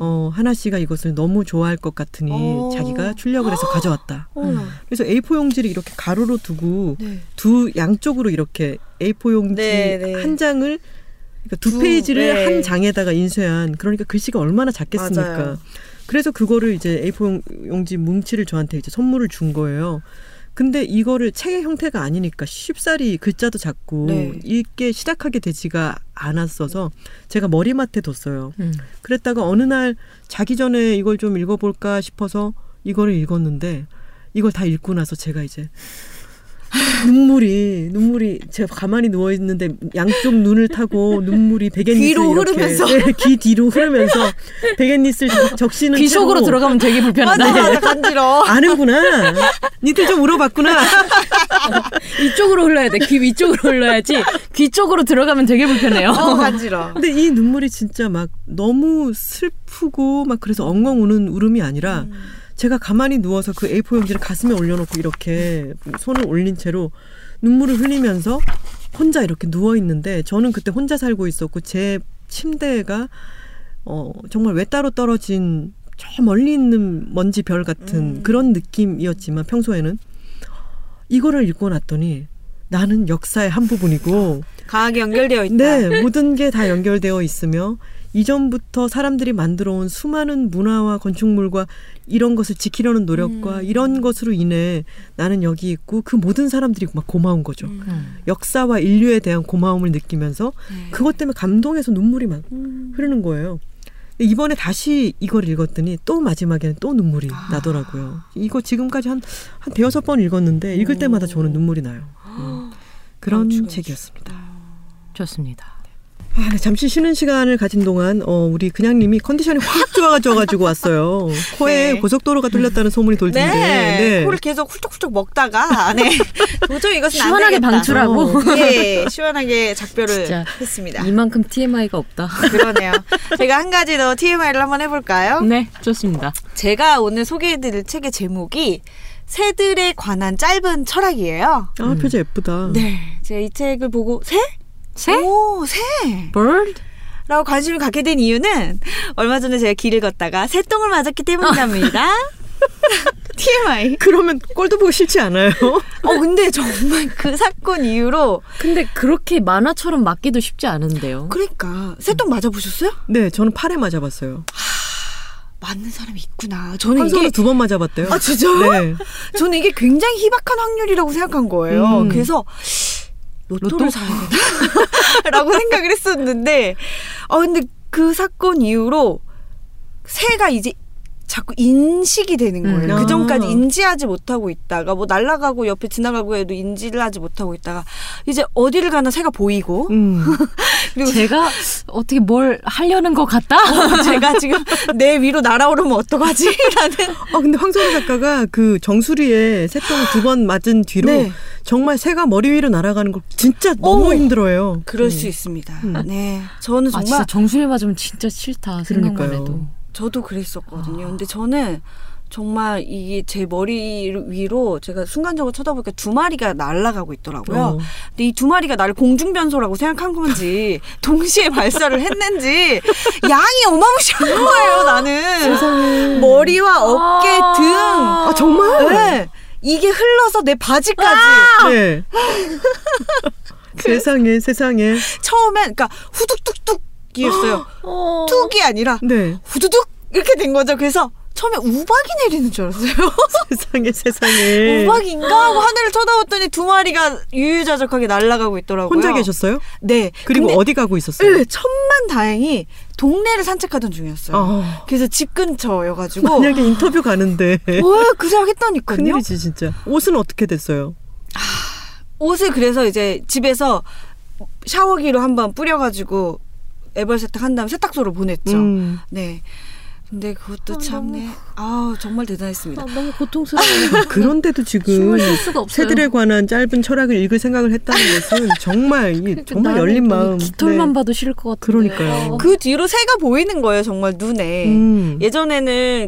어, 하나 씨가 이것을 너무 좋아할 것 같으니 오. 자기가 출력을 해서 가져왔다. 어. 그래서 A4 용지를 이렇게 가로로 두고 네. 두 양쪽으로 이렇게 A4 용지 네, 네. 한 장을 그러니까 두, 두, 페이지를 네. 한 장에다가 인쇄한 그러니까 글씨가 얼마나 작겠습니까? 맞아요. 그래서 그거를 이제 A4 용- 용지 뭉치를 저한테 이제 선물을 준 거예요. 근데 이거를 책의 형태가 아니니까 쉽사리 글자도 작고 네. 읽게 시작하게 되지가 않았어서 제가 머리맡에 뒀어요. 음. 그랬다가 어느 날 자기 전에 이걸 좀 읽어볼까 싶어서 이거를 읽었는데 이걸 다 읽고 나서 제가 이제 눈물이 눈물이 제가 가만히 누워 있는데 양쪽 눈을 타고 눈물이 베갯니스를 귀로 이렇게 흐르면서. 네, 귀 뒤로 흐르면서 베갯니스를 적- 적시는 귀 속으로 들어가면 되게 불편하다. 맞아, 맞아, 간지러워. 아는구나. 니들 좀 울어봤구나. 이쪽으로 흘러야 돼. 귀 위쪽으로 흘러야지. 귀 쪽으로 들어가면 되게 불편해요. 어, 간지러. 근데 이 눈물이 진짜 막 너무 슬프고 막 그래서 엉엉 우는 울음이 아니라 음. 제가 가만히 누워서 그 A4 용지를 가슴에 올려놓고 이렇게 손을 올린 채로 눈물을 흘리면서 혼자 이렇게 누워 있는데 저는 그때 혼자 살고 있었고 제 침대가 어 정말 외따로 떨어진 저 멀리 있는 먼지 별 같은 음. 그런 느낌이었지만 평소에는 이거를 읽고 났더니 나는 역사의 한 부분이고 강하게 연결되어 있다. 네, 모든 게 다 연결되어 있으며 이전부터 사람들이 만들어 온 수많은 문화와 건축물과 이런 것을 지키려는 노력과 음. 이런 것으로 인해 나는 여기 있고 그 모든 사람들이 막 고마운 거죠. 음. 역사와 인류에 대한 고마움을 느끼면서 네. 그것 때문에 감동해서 눈물이 막 음. 흐르는 거예요. 이번에 다시 이걸 읽었더니 또 마지막에는 또 눈물이 아. 나더라고요. 이거 지금까지 한, 한 대여섯 번 읽었는데 읽을 오. 때마다 저는 눈물이 나요. 음. 그런 멈추고 책이었습니다. 좋습니다. 아, 네, 잠시 쉬는 시간을 가진 동안 어, 우리 그냥님이 컨디션이 확 좋아가지고 왔어요. 코에 네. 고속도로가 뚫렸다는 소문이 네. 돌던데. 코를 계속 훌쩍훌쩍 먹다가 네. 도저히 이것은 안 시원하게 되겠다. 방출하고. 예, 시원하게 작별을 했습니다. 이만큼 TMI가 없다. 그러네요. 제가 한 가지 더 TMI를 한번 해볼까요? 네, 좋습니다. 제가 오늘 소개해드릴 책의 제목이 새들에 관한 짧은 철학이에요. 아, 표정 예쁘다. 네, 제가 이 책을 보고 새? 새? 오, 새! bird? 라고 관심을 갖게 된 이유는 얼마 전에 제가 길을 걷다가 새똥을 맞았기 때문이랍니다. TMI. 그러면 꼴도 보기 싫지 않아요? 어, 근데 정말 그 사건 이후로 근데 그렇게 만화처럼 맞기도 쉽지 않은데요. 그러니까 새똥 맞아보셨어요? 네, 저는 팔에 맞아봤어요. 맞는 사람이 있구나. 저는 한 이게 두번 맞아봤대요. 아 진짜요? 네. 저는 이게 굉장히 희박한 확률이라고 생각한 거예요. 음. 그래서 로또를 로또? 사야 되나? 라고 생각을 했었는데, 어, 근데 그 사건 이후로 새가 이제 자꾸 인식이 되는 거예요. 음. 그 전까지 아. 인지하지 못하고 있다가 뭐 날아가고 옆에 지나가고 해도 인지를 하지 못하고 있다가 이제 어디를 가나 새가 보이고 음. 그리고 제가 어떻게 뭘 하려는 것 같다? 제가 지금 내 위로 날아오르면 어떡하지? 라는 아, 근데 황소라 작가가 그 정수리에 새똥 두 번 맞은 뒤로 네. 정말 새가 머리 위로 날아가는 걸 진짜 너무 오. 힘들어해요. 그럴 음. 수 있습니다. 음. 네. 저는 아, 정말 진짜 정수리 맞으면 진짜 싫다. 생각만 그러니까요. 해도. 저도 그랬었거든요. 근데 저는 정말 이게 제 머리 위로 제가 순간적으로 쳐다보니까 두 마리가 날아가고 있더라고요. 어. 근데 이 두 마리가 나를 공중변소라고 생각한 건지 동시에 발사를 했는지 양이 어마무시한 거예요. 나는 세상에. 머리와 어깨 아. 등. 아, 정말? 네. 이게 흘러서 내 바지까지 네. 세상에, 세상에. 처음엔 그러니까 후둑뚝 뚝이었어요. 어. 뚝이 아니라 네. 후두둑 이렇게 된 거죠. 그래서 처음에 우박이 내리는 줄 알았어요. 세상에, 세상에. 우박인가 하고 하늘을 쳐다봤더니 두 마리가 유유자적하게 날아가고 있더라고요. 혼자 계셨어요? 네. 그리고 근데, 어디 가고 있었어요? 네, 천만 다행히 동네를 산책하던 중이었어요. 아, 그래서 집 근처여가지고 만약에 인터뷰 가는데 어, 그 생각 했다니까요. 큰일이지 진짜. 옷은 어떻게 됐어요? 옷을 그래서 이제 집에서 샤워기로 한번 뿌려가지고 애벌 세탁한 다음 세탁소로 보냈죠. 음. 네. 근데 그것도 아, 참네. 아 정말 대단했습니다. 아, 너무 고통스러워요. 그런데도 지금. 새들에 관한 짧은 철학을 읽을 생각을 했다는 것은 정말 이 정말 열린 마음. 깃털만 네. 봐도 싫을 것 같아요. 그러니까요. 그 뒤로 새가 보이는 거예요, 정말 눈에. 음. 예전에는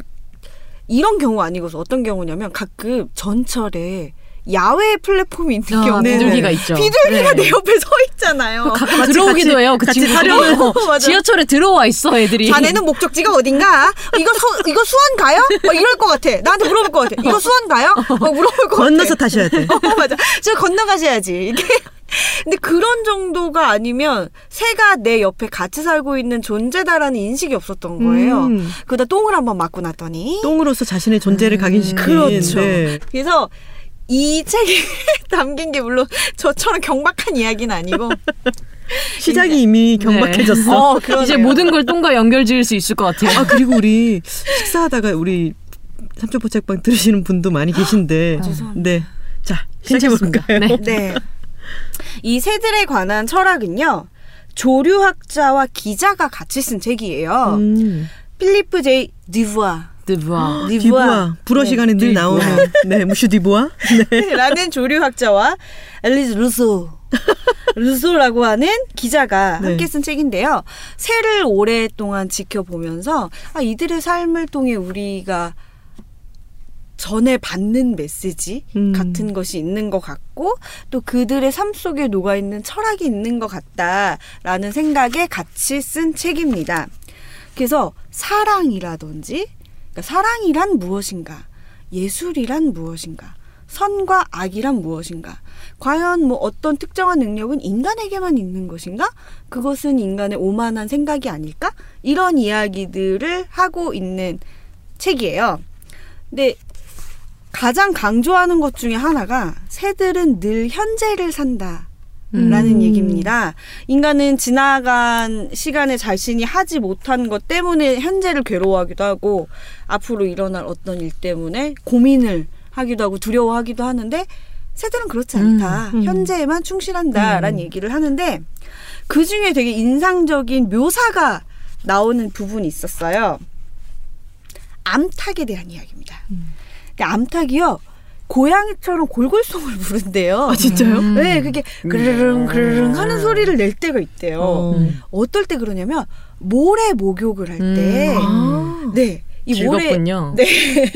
이런 경우 아니고서 어떤 경우냐면 가끔 전철에 야외 플랫폼이 있는 아, 경우 네, 비둘기가 네. 있죠. 비둘기가 네. 내 옆에 서 있잖아요. 가끔 들어오기도 같이- 해요. 그 같이. 타려면. 어. 지하철에 들어와 있어 애들이. 자네는 목적지가 어딘가? 이거 서, 이거 수원 가요? 어, 이럴 것 같아. 나한테 물어볼 것 같아. 이거 수원 가요? 어, 물어볼 것 건너서 같아. 타셔야 돼. 어, 맞아. 저 건너가셔야지. 이게. 근데 그런 정도가 아니면 새가 내 옆에 같이 살고 있는 존재다라는 인식이 없었던 거예요. 음. 그러다 똥을 한번 맞고 났더니. 똥으로서 자신의 존재를 각인시킨. 그렇죠. 네. 그래서 이 책에 담긴 게 물론 저처럼 경박한 이야기는 아니고. 시작이 이미 경박해졌어. 어, 그러네요. 이제 모든 걸 똥과 연결 지을 수 있을 것 같아요. 아 그리고 우리 식사하다가 우리 삼천포 책방 들으시는 분도 많이 계신데. 아, 죄송합니다. 네. 자 시작해 시작했습니다. 볼까요? 네. 네. 이 새들에 관한 철학은요. 조류학자와 기자가 같이 쓴 책이에요. 음. 필리프 제이 드부아. 드부아. 디부아 불어 시간에 늘. 나오는 네 Monsieur 디부아 네. 라는 조류학자와 엘리즈 루소 루소라고 하는 기자가 네. 함께 쓴 책인데요. 새를 오랫동안 지켜보면서 아, 이들의 삶을 통해 우리가 전에 받는 메시지 음. 같은 것이 있는 것 같고 또 그들의 삶 속에 녹아 있는 철학이 있는 것 같다라는 생각에 같이 쓴 책입니다. 그래서 사랑이라든지 그러니까 사랑이란 무엇인가, 예술이란 무엇인가, 선과 악이란 무엇인가, 과연 뭐 어떤 특정한 능력은 인간에게만 있는 것인가? 그것은 인간의 오만한 생각이 아닐까? 이런 이야기들을 하고 있는 책이에요. 근데 가장 강조하는 것 중에 하나가 새들은 늘 현재를 산다. 라는 음. 얘기입니다. 인간은 지나간 시간에 자신이 하지 못한 것 때문에 현재를 괴로워하기도 하고 앞으로 일어날 어떤 일 때문에 고민을 하기도 하고 두려워하기도 하는데 새들은 그렇지 않다. 음, 음. 현재에만 충실한다라는 음. 얘기를 하는데 그 중에 되게 인상적인 묘사가 나오는 부분이 있었어요. 암탉에 대한 이야기입니다. 음. 근데 암탉이요. 고양이처럼 골골송을 부른대요. 아 진짜요? 음. 네, 그게 그르릉 그르릉 하는 소리를 낼 때가 있대요. 어. 음. 어떨 때 그러냐면 모래 목욕을 할 때, 음. 아. 네, 이 모래 즐겁군요. 네.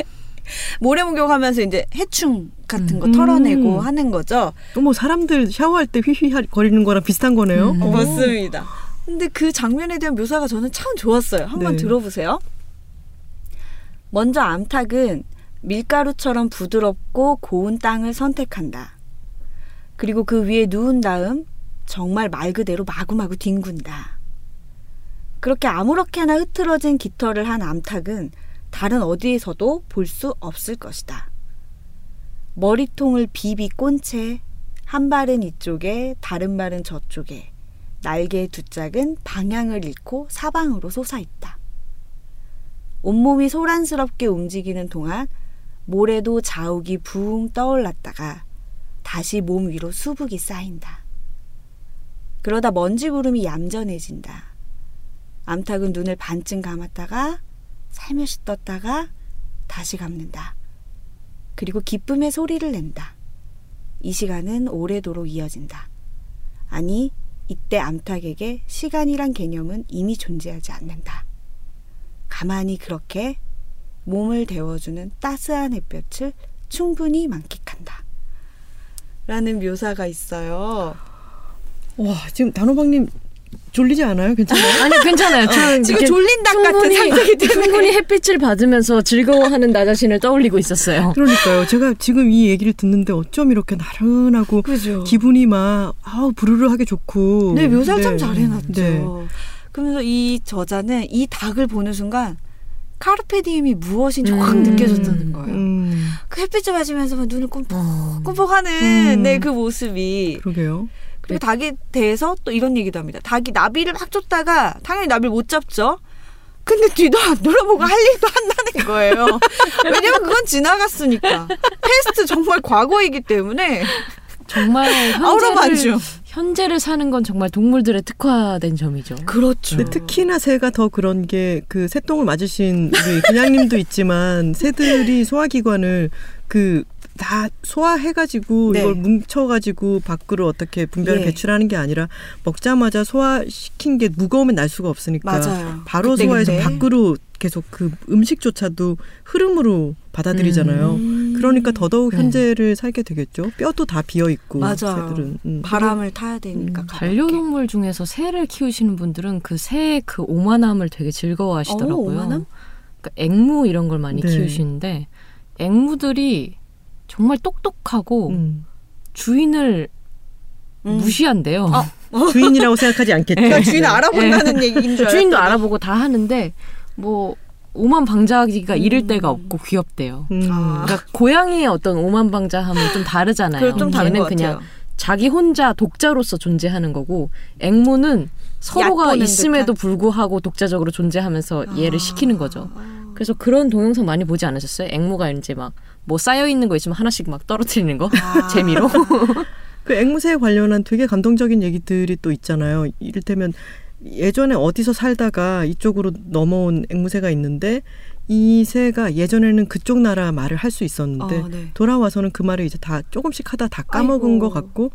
모래 목욕하면서 이제 해충 같은 거 음. 털어내고 하는 거죠. 또 뭐 사람들 샤워할 때 휘휘 거리는 거랑 비슷한 거네요. 음. 어. 맞습니다. 근데 그 장면에 대한 묘사가 저는 참 좋았어요. 한번 네. 들어보세요. 먼저 암탉은 밀가루처럼 부드럽고 고운 땅을 선택한다. 그리고 그 위에 누운 다음 정말 말 그대로 마구마구 뒹군다. 그렇게 아무렇게나 흐트러진 깃털을 한 암탉은 다른 어디에서도 볼 수 없을 것이다. 머리통을 비비 꼰 채 한 발은 이쪽에 다른 발은 저쪽에 날개의 두 짝은 방향을 잃고 사방으로 솟아있다. 온몸이 소란스럽게 움직이는 동안 모래도 자욱이 붕 떠올랐다가 다시 몸 위로 수북이 쌓인다. 그러다 먼지 구름이 얌전해진다. 암탉은 눈을 반쯤 감았다가 살며시 떴다가 다시 감는다. 그리고 기쁨의 소리를 낸다. 이 시간은 오래도록 이어진다. 아니, 이때 암탉에게 시간이란 개념은 이미 존재하지 않는다. 가만히 그렇게 몸을 데워주는 따스한 햇볕을 충분히 만끽한다. 라는 묘사가 있어요. 와 지금 단호박님 졸리지 않아요? 괜찮아요? 아니 괜찮아요. 저는 지금 이렇게 졸린 닭 같은 상태이기 때문에. 충분히 햇빛을 받으면서 즐거워하는 나 자신을 떠올리고 있었어요. 그러니까요. 제가 지금 이 얘기를 듣는데 어쩜 이렇게 나른하고 그죠. 기분이 막 아우 부르르하게 좋고. 네, 묘사를 참 네. 잘해놨죠. 네. 그러면서 이 저자는 이 닭을 보는 순간 카르페디엠이 무엇인지 확 음. 느껴졌다는 거예요. 음, 그 햇빛을 맞으면서 막 눈을 어. 꿈뻑꿈뻑하는 음. 네, 그 모습이 그러게요. 그리고 닭에 대해서 또 이런 얘기도 합니다. 닭이 나비를 막 쫓다가 당연히 나비를 못 잡죠. 근데 뒤도 안 돌아보고 할 일도 한다는 거예요. 왜냐면 그건 지나갔으니까. 패스트 정말 과거이기 때문에 정말 현재를. 현재를 사는 건 정말 동물들의 특화된 점이죠. 그렇죠. 근데 특히나 새가 더 그런 게 그 새똥을 맞으신 우리 그냥님도 있지만 새들이 소화기관을 그 다 소화해가지고 네. 이걸 뭉쳐가지고 밖으로 어떻게 분별을 예. 배출하는 게 아니라 먹자마자 소화시킨 게 무거우면 날 수가 없으니까 맞아요. 바로 그때 소화해서 그때. 밖으로 계속 그 음식조차도 흐름으로 받아들이잖아요. 음. 그러니까 더더욱 네. 현재를 살게 되겠죠. 뼈도 다 비어 있고. 새들은 음. 바람을 타야 되니까 음. 반려동물 중에서 새를 키우시는 분들은 그 새의 그 오만함을 되게 즐거워하시더라고요. 어, 오만함? 그러니까 앵무 이런 걸 많이 네. 키우시는데 앵무들이 정말 똑똑하고 음. 주인을 음. 무시한대요. 아, 주인이라고 생각하지 않겠죠. 그러니까 주인 알아본다는 얘기인 줄 주인도. 알아보고 다 하는데 뭐 오만 방자하기가 이를 음. 데가 없고 귀엽대요. 음. 아. 그러니까 고양이의 어떤 오만 방자함은 좀 다르잖아요. 좀 다른 것 그냥 같아요. 자기 혼자 독자로서 존재하는 거고 앵무는 서로가 있음에도 듯한? 불구하고 독자적으로 존재하면서 아. 얘를 시키는 거죠. 그래서 그런 동영상 많이 보지 않으셨어요? 앵무가 이제 막 뭐 쌓여 있는 거 있으면 하나씩 막 떨어뜨리는 거 아. 재미로. 그 앵무새 관련한 되게 감동적인 얘기들이 또 있잖아요. 이를테면 예전에 어디서 살다가 이쪽으로 넘어온 앵무새가 있는데 이 새가 예전에는 그쪽 나라 말을 할 수 있었는데 어, 네. 돌아와서는 그 말을 이제 다 조금씩 하다 다 까먹은 아이고. 것 같고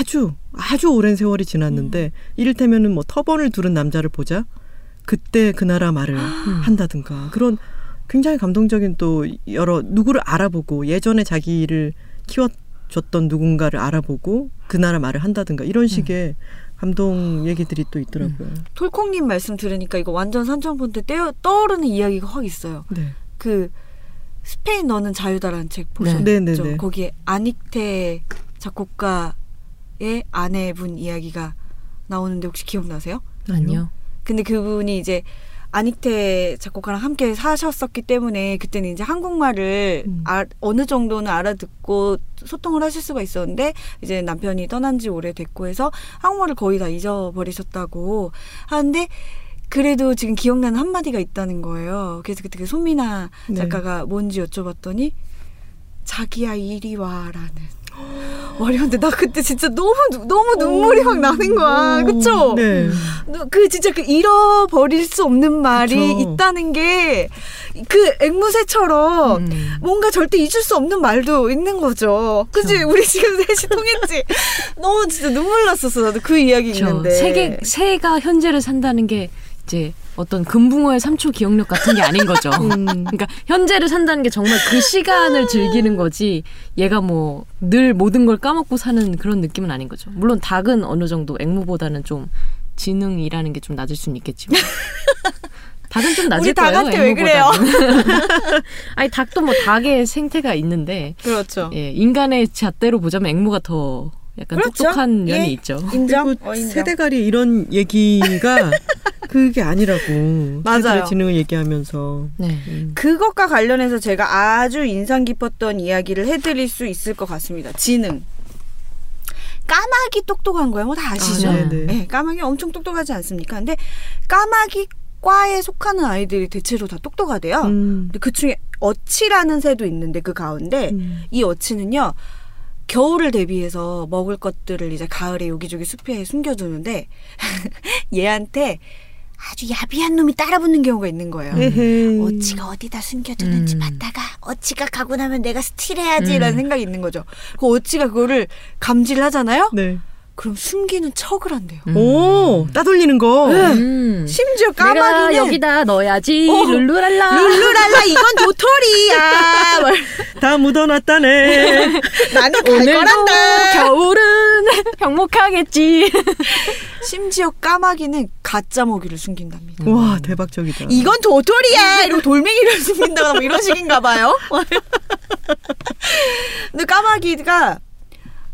아주 아주 오랜 세월이 지났는데 이를테면은 뭐 터번을 두른 남자를 보자 그때 그 나라 말을 한다든가 그런 굉장히 감동적인 또 여러 누구를 알아보고 예전에 자기를 키워줬던 누군가를 알아보고 그 나라 말을 한다든가 이런 식의 감동 얘기들이 또 있더라고요. 톨콩님 말씀 들으니까 이거 완전 떼어, 떠오르는 이야기가 확 있어요. 네. 그 스페인 너는 자유다라는 책 보셨죠? 네, 네, 네. 거기에 아닉테 작곡가의 아내분 이야기가 나오는데 혹시 기억나세요? 아니요. 근데 그분이 이제 아닉테 작곡가랑 함께 사셨었기 때문에 그때는 이제 한국말을 음. 아, 어느 정도는 알아듣고 소통을 하실 수가 있었는데 이제 남편이 떠난 지 오래됐고 해서 한국말을 거의 다 잊어버리셨다고 하는데 그래도 지금 기억나는 한마디가 있다는 거예요. 그래서 그때 그 손미나 네. 작가가 뭔지 여쭤봤더니 자기야 이리 와라는 말이었는데 나 그때 진짜 너무 누- 너무 눈물이 막 나는 거야. 그쵸? 네. 너- 그 진짜 그 잃어버릴 수 없는 말이 그쵸. 있다는 게 그 앵무새처럼 음. 뭔가 절대 잊을 수 없는 말도 있는 거죠. 그치? 우리 지금 셋이 통했지? 너무 진짜 눈물 났었어. 나도 그 이야기 저 있는데. 세계 새가 현재를 산다는 게 이제 어떤 금붕어의 3초 기억력 같은 게 아닌 거죠. 음. 그러니까 현재를 산다는 게 정말 그 시간을 즐기는 거지 얘가 뭐 늘 모든 걸 까먹고 사는 그런 느낌은 아닌 거죠. 물론 닭은 어느 정도 앵무보다는 좀 지능이라는 게 좀 낮을 수는 있겠지만 닭은 좀 낮을 우리 거예요. 닭한테 왜 그래요? 아니 닭도 뭐 닭의 생태가 있는데 그렇죠. 예, 인간의 잣대로 보자면 앵무가 더 약간 그렇죠. 똑똑한 면이 예. 있죠. 인정? 그리고 어, 인정. 세대갈이 이런 얘기가 그게 아니라고. 맞아요. 지능을 얘기하면서. 네. 그것과 관련해서 제가 아주 인상 깊었던 이야기를 해드릴 수 있을 것 같습니다. 지능. 까마귀 똑똑한 거야. 뭐 다 아시죠? 아, 네네. 네, 까마귀 엄청 똑똑하지 않습니까? 근데 까마귀 과에 속하는 아이들이 대체로 다 똑똑하대요. 음. 근데 그 중에 어치라는 새도 있는데 그 가운데 음. 이 어치는요 겨울을 대비해서 먹을 것들을 이제 가을에 여기저기 숲에 숨겨두는데 얘한테 아주 야비한 놈이 따라붙는 경우가 있는 거예요. 에헤이. 어치가 어디다 숨겨두는지 음. 봤다가 어치가 가고 나면 내가 스틸해야지 음. 라는 생각이 있는 거죠. 그 어치가 그거를 감지를 하잖아요. 네. 그럼 숨기는 척을 한대요. 음. 오, 따돌리는 거. 음. 심지어 까마귀는 여기다 넣어야지 어. 룰루랄라 룰루랄라 이건 도토리야. 뭘다 묻어놨다네. 나는 갈 거란다. 겨울은 행복하겠지 심지어 까마귀는 가짜 먹이를 숨긴답니다. 와, 대박적이다. 이건 도토리야 이러고 돌멩이를 숨긴다거나 뭐 이런 식인가 봐요. 근데 까마귀가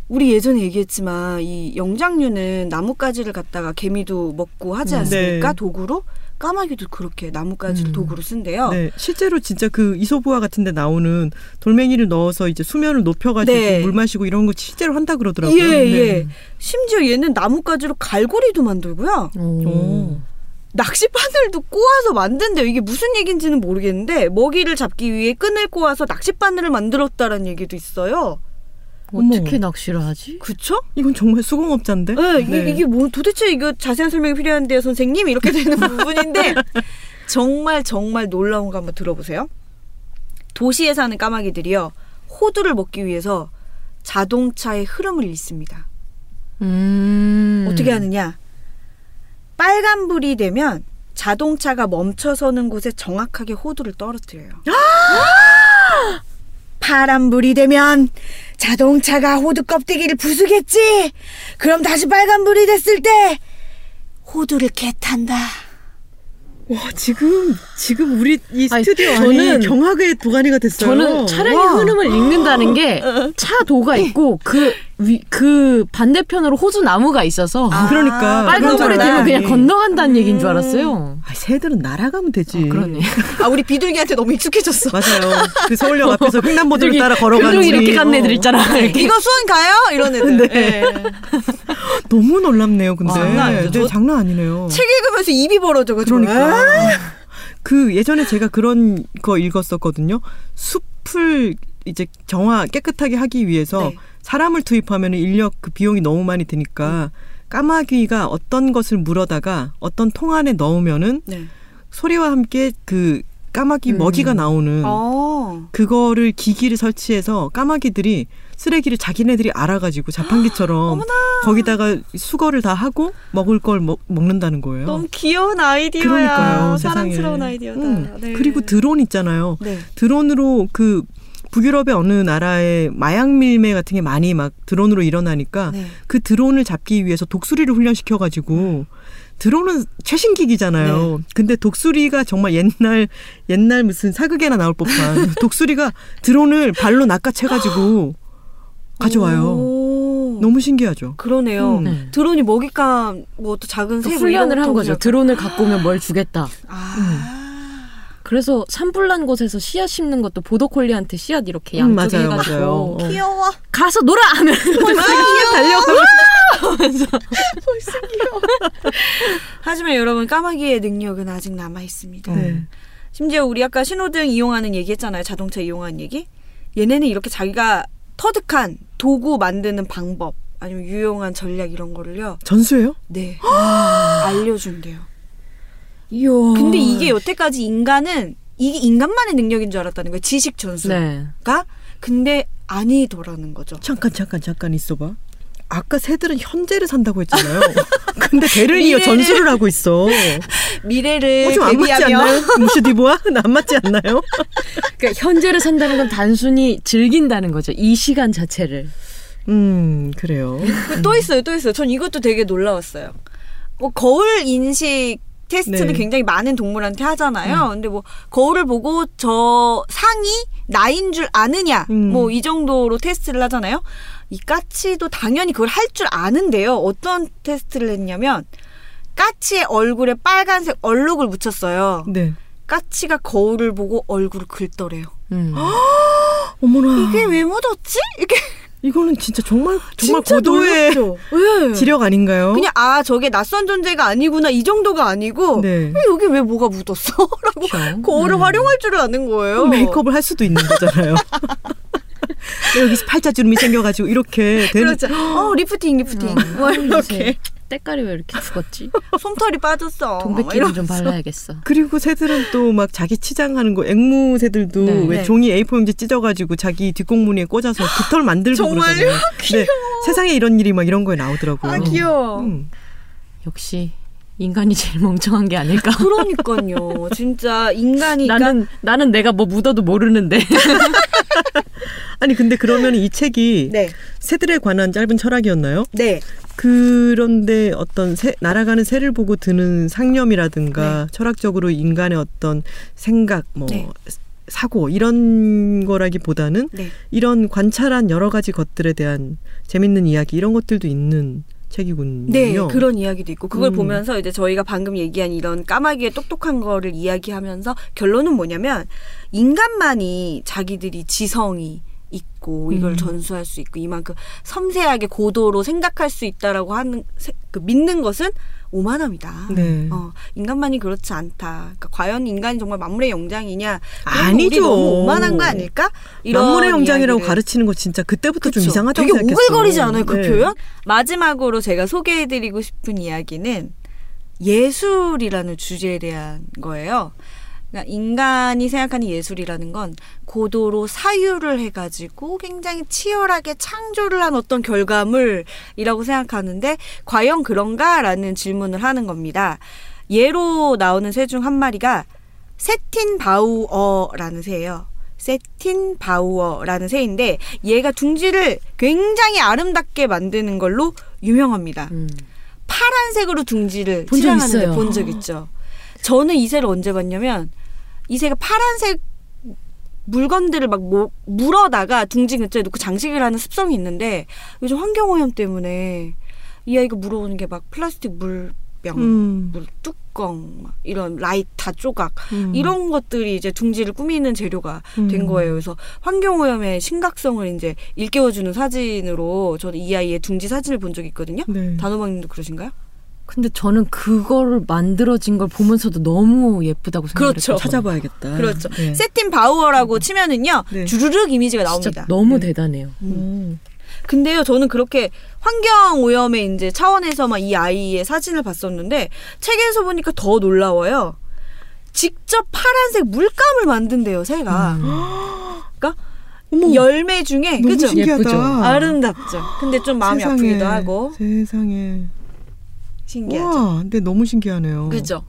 우리 예전에 얘기했지만 이 영장류는 나뭇가지를 갖다가 개미도 먹고 하지 음. 않습니까? 네. 도구로 까마귀도 그렇게 나뭇가지를 음. 도구로 쓴대요. 네, 실제로 진짜 그 이소부화 같은데 나오는 돌멩이를 넣어서 이제 수면을 높여가지고 네. 물 마시고 이런 거 실제로 한다 그러더라고요. 예, 네. 예. 심지어 얘는 나뭇가지로 갈고리도 만들고요. 오. 낚시 바늘도 꼬아서 만든대요. 이게 무슨 얘기인지는 모르겠는데 먹이를 잡기 위해 끈을 꼬아서 낚시 바늘을 만들었다라는 얘기도 있어요. 어떻게 어머. 낚시를 하지? 그쵸? 이건 정말 수공업자인데. 네, 이게, 네. 이게 뭐 도대체 이거 자세한 설명이 필요한데요, 선생님? 이렇게 되는 부분인데 정말 정말 놀라운 거 한번 들어보세요. 도시에 사는 까마귀들이요 호두를 먹기 위해서 자동차의 흐름을 읽습니다. 음. 어떻게 하느냐? 빨간불이 되면 자동차가 멈춰서는 곳에 정확하게 호두를 떨어뜨려요. 파란불이 되면 자동차가 호두 껍데기를 부수겠지. 그럼 다시 빨간불이 됐을 때 호두를 개탄다. 와 지금 지금 우리 이 아니, 스튜디오 저는- 경악의 도가니가 됐어요. 저는 차량의 와. 흐름을 읽는다는 게 차 도가 있고 그, 위, 그 반대편으로 호수 나무가 있어서 아, 그러니까 빨간불이 그런 줄 되면 그냥. 건너간다는 얘기인 줄 알았어요. 아, 새들은 날아가면 되지. 그러네. 아 우리 비둘기한테 너무 익숙해졌어. 맞아요. 그 서울역 앞에서 횡단보도를 비둘기- 따라 걸어가는 비둘기. 이렇게 간 애들 어. 있잖아. 이렇게. 이거 수원 가요? 이런 애들. 네. 예. 너무 놀랍네요. 근데 장난 아니죠. 네, 저- 장난 아니네요. 책 읽으면서 입이 벌어져 가지고. 그러니까 아, 그 예전에 제가 그런 거 읽었었거든요. 숲을 이제 정화 깨끗하게 하기 위해서 네. 사람을 투입하면 인력 그 비용이 너무 많이 드니까 까마귀가 어떤 것을 물어다가 어떤 통 안에 넣으면은 네. 소리와 함께 그 까마귀 음. 먹이가 나오는 어. 그거를 기기를 설치해서 까마귀들이 쓰레기를 자기네들이 알아가지고 자판기처럼 거기다가 수거를 다 하고 먹을 걸 먹, 먹는다는 거예요. 너무 귀여운 아이디어야. 그러니까요, 사랑스러운 세상에. 아이디어다. 음. 네. 그리고 드론 있잖아요. 네. 드론으로 그 북유럽의 어느 나라에 마약 밀매 같은 게 많이 막 드론으로 일어나니까 네. 그 드론을 잡기 위해서 독수리를 훈련시켜 가지고 드론은 최신 기기잖아요. 네. 근데 독수리가 정말 옛날 옛날 무슨 사극에나 나올 법한 독수리가 드론을 발로 낚아채 가지고 가져와요. 오. 너무 신기하죠. 그러네요. 음. 네. 드론이 먹잇감 뭐 또 작은 또새 훈련을 한 거죠. 드론을 갖고 오면 뭘 주겠다. 아. 그래서 산불난 곳에서 씨앗 심는 것도 보더콜리한테 씨앗 이렇게 음, 양쪽에 맞아요, 해가지고 맞아요. 어. 귀여워. 가서 놀아 하면 달려가. 하지만 여러분 까마귀의 능력은 아직 남아 있습니다. 네. 심지어 우리 아까 신호등 이용하는 얘기했잖아요. 자동차 이용하는 얘기. 얘네는 이렇게 자기가 터득한 도구 만드는 방법 아니면 유용한 전략 이런 거를요. 전수예요? 네. 알려준대요. 이야. 근데 이게 여태까지 인간은 이게 인간만의 능력인 줄 알았다는 거예요. 지식 전수가. 네. 근데 아니더라는 거죠. 잠깐 잠깐 잠깐 있어봐. 아까 새들은 현재를 산다고 했잖아요. 근데 대를 이어 전수를 하고 있어. 미래를 어, 좀안 맞지 않나요? 무슈디보아? 안 맞지 않나요? 그러니까 현재를 산다는 건 단순히 즐긴다는 거죠. 이 시간 자체를. 음, 그래요. 그또 있어요, 또 있어요. 전 이것도 되게 놀라웠어요. 뭐 거울 인식 테스트는 네. 굉장히 많은 동물한테 하잖아요. 근데 뭐 거울을 보고 저 상이 나인 줄 아느냐, 음. 뭐이 정도로 테스트를 하잖아요. 이 까치도 당연히 그걸 할 줄 아는데요. 어떤 테스트를 했냐면 까치의 얼굴에 빨간색 얼룩을 묻혔어요. 네. 까치가 거울을 보고 얼굴을 긁더래요. 음. 어머나. 이게 왜 묻었지? 이렇게 이거는 진짜 정말 정말 진짜 고도의? 네. 지력 아닌가요? 그냥 아 저게 낯선 존재가 아니구나 이 정도가 아니고 네. 왜 여기 왜 뭐가 묻었어? 라고 그렇죠. 거울을 음. 활용할 줄을 아는 거예요. 메이크업을 할 수도 있는 거잖아요. 여기서 팔자주름이 생겨가지고 이렇게 되는. 그렇죠. 어 lifting lifting 뭐 이렇게 때깔이 왜 이렇게 죽었지? 솜털이 빠졌어. 막 동백기름. 좀 발라야겠어. 그리고 새들은 또 막 자기 치장하는 거 앵무 새들도 네. 왜 네. 종이 A4 용지 찢어가지고 자기 뒤꽁무니에 꽂아서 깃털 만들고? 그러잖아요. 네. 세상에 이런 일이 막 이런 거에 나오더라고요. 아 귀여워. 음. 역시 인간이 제일 멍청한 게 아닐까. 그러니까요. 진짜 인간이 나는 나는 내가 뭐 묻어도 모르는데. 아니 근데 그러면 이 책이 네. 새들에 관한 짧은 철학이었나요? 네. 그런데 어떤 새, 날아가는 새를 보고 드는 상념이라든가 철학적으로 인간의 어떤 생각, 뭐 네. 사고 이런 거라기보다는 네. 이런 관찰한 여러 가지 것들에 대한 재밌는 이야기 이런 것들도 있는 책이군요. 네, 그런 이야기도 있고 그걸 음. 보면서 이제 저희가 방금 얘기한 이런 까마귀의 똑똑한 거를 이야기하면서 결론은 뭐냐면 인간만이 자기들이 지성이 있고 이걸 음. 전수할 수 있고 이만큼 섬세하게 고도로 생각할 수 있다라고 하는 세- 그 믿는 것은 오만함이다. 네. 어, 인간만이 그렇지 않다. 그러니까 과연 인간이 정말 만물의 영장이냐? 아니죠. 너무 오만한 거 아닐까? 만물의 영장이라고 이야기를. 가르치는 거 진짜 그때부터 좀 그쵸? 이상하다고 되게 생각했어. 오글거리지 않아요 그 네. 표현? 마지막으로 제가 소개해드리고 싶은 이야기는 예술이라는 주제에 대한 거예요. 그러니까 인간이 생각하는 예술이라는 건 고도로 사유를 해가지고 굉장히 치열하게 창조를 한 어떤 결과물이라고 생각하는데 과연 그런가라는 질문을 하는 겁니다. 예로 나오는 새 중 한 마리가 세틴 바우어라는 새예요. 세틴 바우어라는 새인데 얘가 둥지를 굉장히 아름답게 만드는 걸로 유명합니다. 음. 파란색으로 둥지를 칠하는데. 본 적 있죠. 저는 이 새를 언제 봤냐면 이 새가 파란색 물건들을 막 모- 물어다가 둥지 근처에 놓고 장식을 하는 습성이 있는데 요즘 환경오염 때문에 이 아이가 물어오는 게 막 플라스틱 물병, 음. 물 뚜껑, 막 이런 라이터 조각 음. 이런 것들이 이제 둥지를 꾸미는 재료가 음. 된 거예요. 그래서 환경오염의 심각성을 이제 일깨워주는 사진으로 저는 이 아이의 둥지 사진을 본 적이 있거든요. 네. 단호박님도 그러신가요? 근데 저는 그거를 만들어진 걸 보면서도 너무 예쁘다고 그렇죠. 생각했어요. 찾아봐야겠다. 그렇죠. 네. 세틴 바우어라고 치면은요 네. 주르륵 이미지가 나옵니다. 너무 네. 대단해요. 음. 근데요, 저는 그렇게 환경 오염의 이제 차원에서만 이 아이의 사진을 봤었는데 책에서 보니까 더 놀라워요. 직접 파란색 물감을 만든대요, 새가. 그러니까 어머, 열매 중에 그죠? 예쁘죠? 아름답죠. 근데 좀 마음이 세상에, 아프기도 하고 세상에. 신기하죠. 와, 근데 너무 신기하네요. 그죠?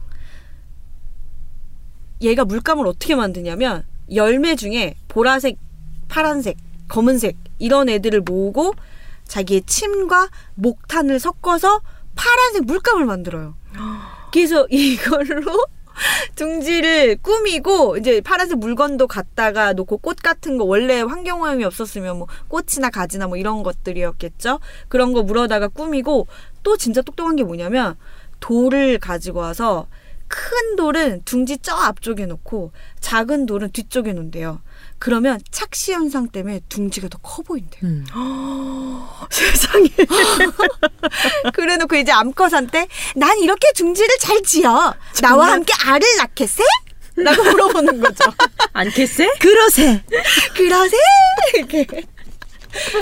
얘가 물감을 어떻게 만드냐면 열매 중에 보라색, 파란색, 검은색 이런 애들을 모으고 자기의 침과 목탄을 섞어서 파란색 물감을 만들어요. 그래서 이걸로 둥지를 꾸미고 이제 파란색 물건도 갖다가 놓고 꽃 같은 거 원래 환경오염이 없었으면 뭐 꽃이나 가지나 뭐 이런 것들이었겠죠. 그런 거 물어다가 꾸미고 또 진짜 똑똑한 게 뭐냐면 돌을 가지고 와서 큰 돌은 둥지 저 앞쪽에 놓고 작은 돌은 뒤쪽에 놓는데요. 그러면 착시 현상 때문에 둥지가 더 커 보인대요. 음. 세상에. 그래놓고 이제 암컷한테 난 이렇게 둥지를 잘 지어. 나와 함께 알을 낳겠세? 라고 물어보는 거죠. 않겠세? 그러세. 그러세? 이렇게.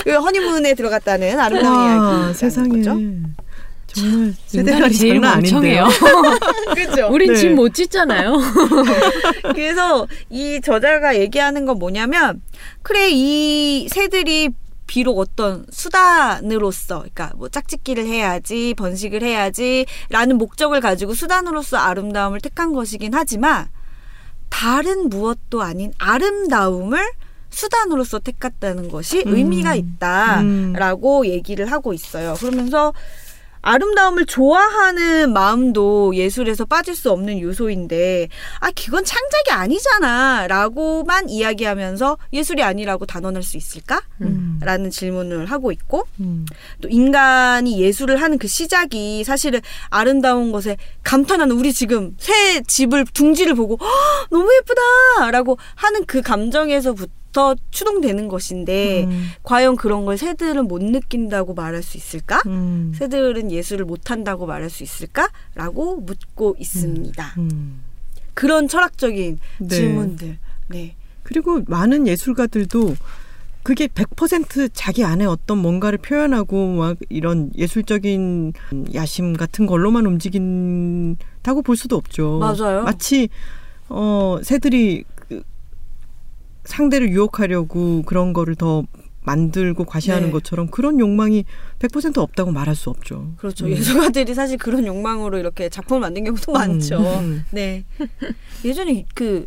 그 허니문에 들어갔다는 아름다운 와, 이야기. 세상에. 거죠. 정말 인간이 세대관이 제일 멍청해요. 아닌데요. 그죠? 우린 네. 집못 짓잖아요. 그래서 이 저자가 얘기하는 건 뭐냐면 그래 이 새들이 비록 어떤 수단으로서 그러니까 뭐 짝짓기를 해야지 번식을 해야지라는 목적을 가지고 수단으로서 아름다움을 택한 것이긴 하지만 다른 무엇도 아닌 아름다움을 수단으로서 택했다는 것이 음. 의미가 있다라고 얘기를 하고 있어요. 그러면서 아름다움을 좋아하는 마음도 예술에서 빠질 수 없는 요소인데, 아, 그건 창작이 아니잖아. 라고만 이야기하면서 예술이 아니라고 단언할 수 있을까? 음. 라는 질문을 하고 있고, 음. 또 인간이 예술을 하는 그 시작이 사실은 아름다운 것에 감탄하는 우리 지금 새 집을, 둥지를 보고, "헉, 너무 예쁘다! 라고 하는 그 감정에서부터 추동되는 것인데, 음. 과연 그런 걸 새들은 못 느낀다고 말할 수 있을까? 음. 새들은 예술을 못 한다고 말할 수 있을까? 라고 묻고 있습니다. 음. 그런 철학적인 네. 질문들. 네. 그리고 많은 예술가들도 그게 100% 자기 안에 어떤 뭔가를 표현하고 막 이런 예술적인 야심 같은 걸로만 움직인다고 볼 수도 없죠. 맞아요. 마치 어 새들이 그 상대를 유혹하려고 그런 거를 더 만들고 과시하는 네. 것처럼 그런 욕망이 100% 없다고 말할 수 없죠. 그렇죠. 음. 예술가들이 사실 그런 욕망으로 이렇게 작품을 만든 경우도 많죠. 음. 네. 예전에 그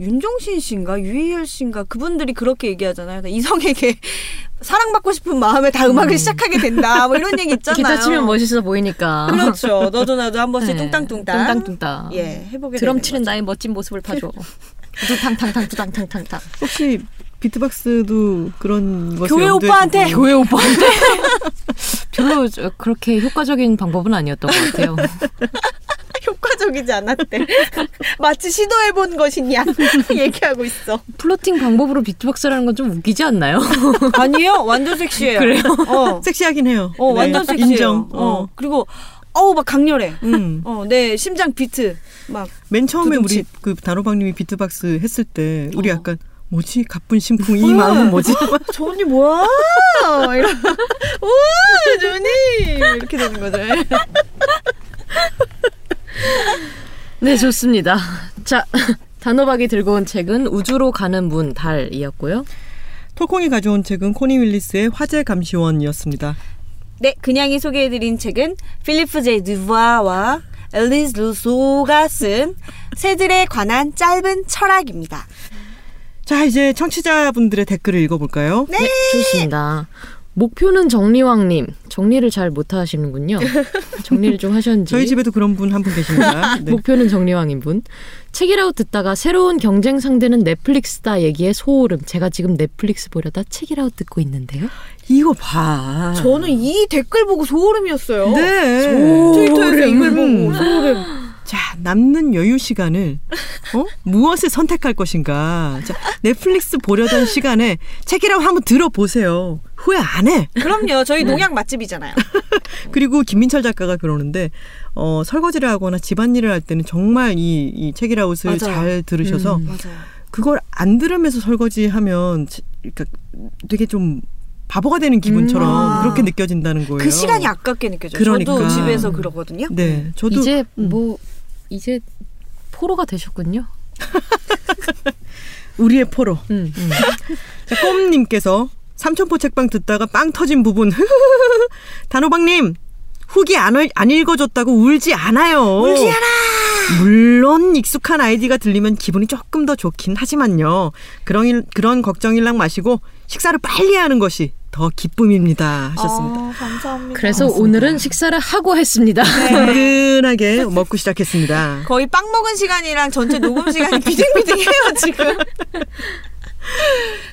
윤종신 씨인가 유희열 씨인가 그분들이 그렇게 얘기하잖아요. 이성에게 사랑받고 싶은 마음에 다 음악을 시작하게 된다. 뭐 이런 얘기 있잖아요. 기타 치면 멋있어 보이니까. 그렇죠. 너도 나도 한 번씩 네. 뚱땅뚱땅. 뚱땅뚱땅. 예, 해보게 드럼 치는 거죠. 나의 멋진 모습을 봐줘. 두탕탕탕 두탕탕탕탕. 혹시 비트박스도 그런 교회 오빠한테 교회 오빠한테 별로 저- 그렇게 효과적인 방법은 아니었던 것 같아요. 효과적이지 않았대. 마치 시도해본 것이냐 얘기하고 있어. flirting 방법으로 비트박스라는 건 좀 웃기지 않나요? 아니요, 완전 섹시해요. 그래요? 어, 섹시하긴 해요. 어 완전 네, 섹시해요. 인정. 어. 어. 그리고 어우 막 강렬해. 음. 어, 내 심장 비트 막 맨 처음에. 우리 그 단호박님이 비트박스 했을 때 우리 어. 약간 뭐지 가쁜 심쿵 이 마음은 뭐지? 저 언니 뭐야? 이런 우와 조니 이렇게 되는 거죠. 네, 좋습니다. 자, 단호박이 들고 온 책은 우주로 가는 문 달이었고요. 톨콩이 가져온 책은 코니 윌리스의 화재 감시원이었습니다. 네, 그냥이 소개해드린 책은 필리프 제이 드부아와 엘리스 루소가 쓴 새들에 관한 짧은 철학입니다. 자 이제 청취자분들의 댓글을 읽어볼까요? 네. 좋습니다. 목표는 정리왕님 정리를 잘 못하시는군요. 정리를 좀 하셨는지. 저희 집에도 그런 분 한 분 계십니다. 네. 목표는 정리왕인 분. 책이라웃 듣다가 새로운 경쟁 상대는 넷플릭스다 얘기에 소름. 제가 지금 넷플릭스 보려다 책이라웃 듣고 있는데요. 이거 봐. 저는 이 댓글 보고 소름이었어요. 네. 트위터에서 이걸 음. 보고 소름. 자 남는 여유 시간을 어? 무엇을 선택할 것인가? 자 넷플릭스 보려던 시간에 책이라고 한번 들어보세요. 후회 안 해. 그럼요. 저희 농약 맛집이잖아요. 그리고 김민철 작가가 그러는데 어, 설거지를 하거나 집안일을 할 때는 정말 이, 이 책이라웃을. 잘 들으셔서 음. 그걸 안 들으면서 설거지하면 지- 그러니까 되게 좀 바보가 되는 기분처럼 음. 그렇게 느껴진다는 거예요. 그 시간이 아깝게 느껴져요. 그러니까. 저도 집에서 그러거든요. 네, 저도 이제 음. 뭐 이제 포로가 되셨군요. 우리의 포로. 음. 자, 꼼님께서 삼천포 책방 듣다가 빵 터진 부분. 단호박님 후기 안, 읽- 안 읽어줬다고 울지 않아요. 울지 않아. 물론 익숙한 아이디가 들리면 기분이 조금 더 좋긴 하지만요. 그런 일, 그런 걱정일랑 마시고 식사를 빨리 하는 것이 더 기쁨입니다. 하셨습니다. 아, 감사합니다. 그래서 오늘은 식사를 하고 했습니다. 든든하게 먹고 시작했습니다. 거의 빵 먹은 시간이랑 전체 녹음 시간이 비등비등해요 지금.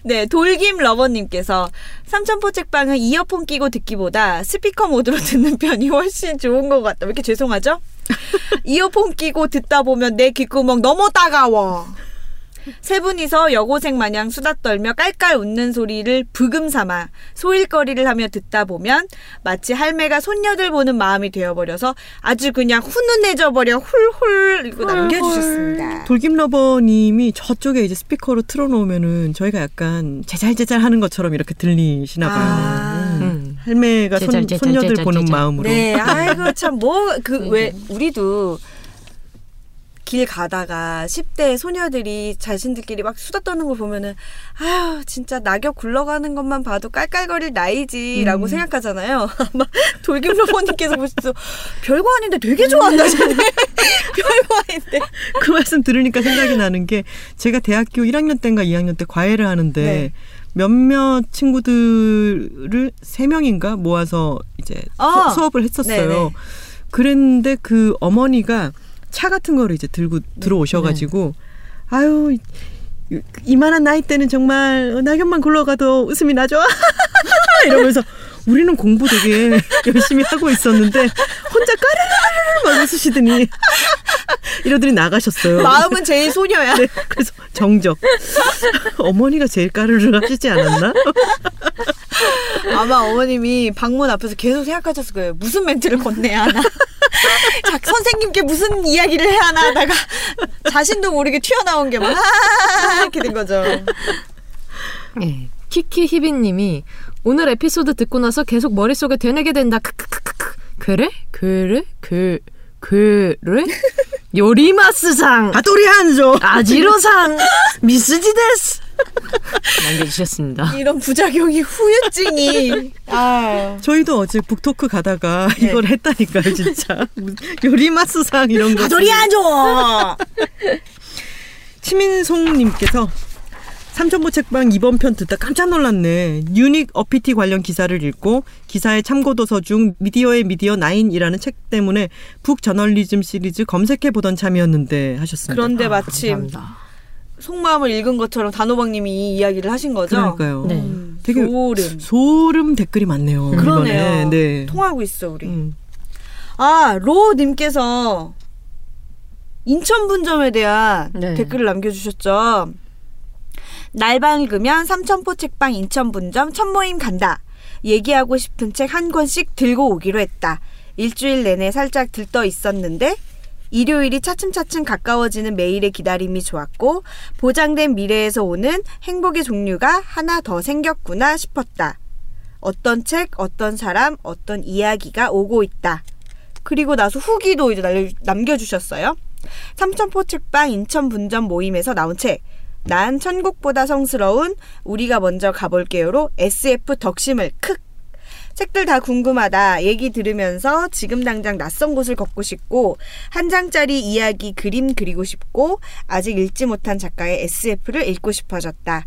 네, 돌김 러버님께서 삼천포 책방은 이어폰 끼고 듣기보다 스피커 모드로 듣는 편이 훨씬 좋은 것 같다. 왜 이렇게 죄송하죠? 이어폰 끼고 듣다 보면 내 귓구멍 너무 따가워. 세 분이서 여고생 마냥 수다 떨며 깔깔 웃는 소리를 부금 삼아 소일거리를 하며 듣다 보면 마치 할매가 손녀들 보는 마음이 되어버려서 아주 그냥 훈훈해져 버려 훌훌 이거 남겨주셨습니다. 돌김러버님이 저쪽에 이제 스피커로 틀어놓으면은 저희가 약간 제잘제잘 하는 것처럼 이렇게 들리시나 봐요. 아. 음. 음. 할매가 손, 제잘, 제잘, 손녀들 제잘, 보는 제잘. 마음으로. 네, 아이고 참 뭐 그 왜 우리도 길 가다가 10대 소녀들이 자신들끼리 막 수다 떠는 걸 보면은 아유 진짜 낙엽 굴러가는 것만 봐도 깔깔거릴 나이지라고 생각하잖아요. 아마 돌김로버님께서 보시죠 별거 아닌데 되게 좋아한다 쟤네. 별거 아닌데. 그 말씀 들으니까 생각이 나는 게 제가 대학교 1학년 때인가 2학년 때 과외를 하는데 네. 몇몇 친구들을 세 명인가 모아서 이제 아. 수, 업을 했었어요. 네네. 그랬는데 그 어머니가 차 같은 거를 이제 들고 들어오셔가지고 아유 이- 이만한 나이 때는 정말 낙엽만 굴러가도 웃음이 나죠? 이러면서 우리는 공부 되게 열심히 하고 있었는데 혼자 까르르르 막 웃으시더니 이러더니 나가셨어요. 마음은 제일 소녀야. 네, 그래서 정적 어머니가 제일 까르르 하시지 않았나? 아마 어머님이 방문 앞에서 계속 생각하셨을 거예요. 무슨 멘트를 건네야 하나. 자, 선생님께 무슨 이야기를 해야 하나 하다가 자신도 모르게 튀어나온 게 막, 아, 이렇게 된 거죠. 네. 키키 히비님이 오늘 에피소드 듣고 나서 계속 머릿속에 되뇌게 된다. 크크크크크. 그래? 그래? 그 그래? 요리마스상 아도리 한조 아지로상 미스지데스 남겨주셨습니다. 이런 부작용이 후유증이. 아. 저희도 어제 북토크 가다가 네. 이걸 했다니까요 진짜 요리마스상 이런 거 아도리 하죠! 치민송님께서 삼천보 책방 이번 편 듣다 깜짝 놀랐네. 유닉 어피티 관련 기사를 읽고 기사의 참고도서 중 미디어의 미디어 나인이라는 책 때문에 북 저널리즘 시리즈 검색해 보던 참이었는데 하셨습니다. 그런데 아, 마침 감사합니다. 속마음을 읽은 것처럼 단호박님이 이 이야기를 하신 거죠? 그러니까요. 네. 음, 되게 소름. 소름 댓글이 많네요. 그러네요. 이번에. 네. 통하고 있어, 우리. 음. 아, 로님께서 인천 분점에 대한 네. 댓글을 남겨주셨죠. 날 밝으면 삼천포 책방 인천 분점 첫 모임 간다. 얘기하고 싶은 책 한 권씩 들고 오기로 했다. 일주일 내내 살짝 들떠 있었는데 일요일이 차츰차츰 가까워지는 매일의 기다림이 좋았고 보장된 미래에서 오는 행복의 종류가 하나 더 생겼구나 싶었다. 어떤 책, 어떤 사람, 어떤 이야기가 오고 있다. 그리고 나서 후기도 이제 날- 남겨주셨어요. 삼천포 책방 인천 분점 모임에서 나온 책. 난 천국보다 성스러운 우리가 먼저 가볼게요로 SF 덕심을 크 책들 다 궁금하다. 얘기 들으면서 지금 당장 낯선 곳을 걷고 싶고 한 장짜리 이야기 그림 그리고 싶고 아직 읽지 못한 작가의 SF를 읽고 싶어졌다.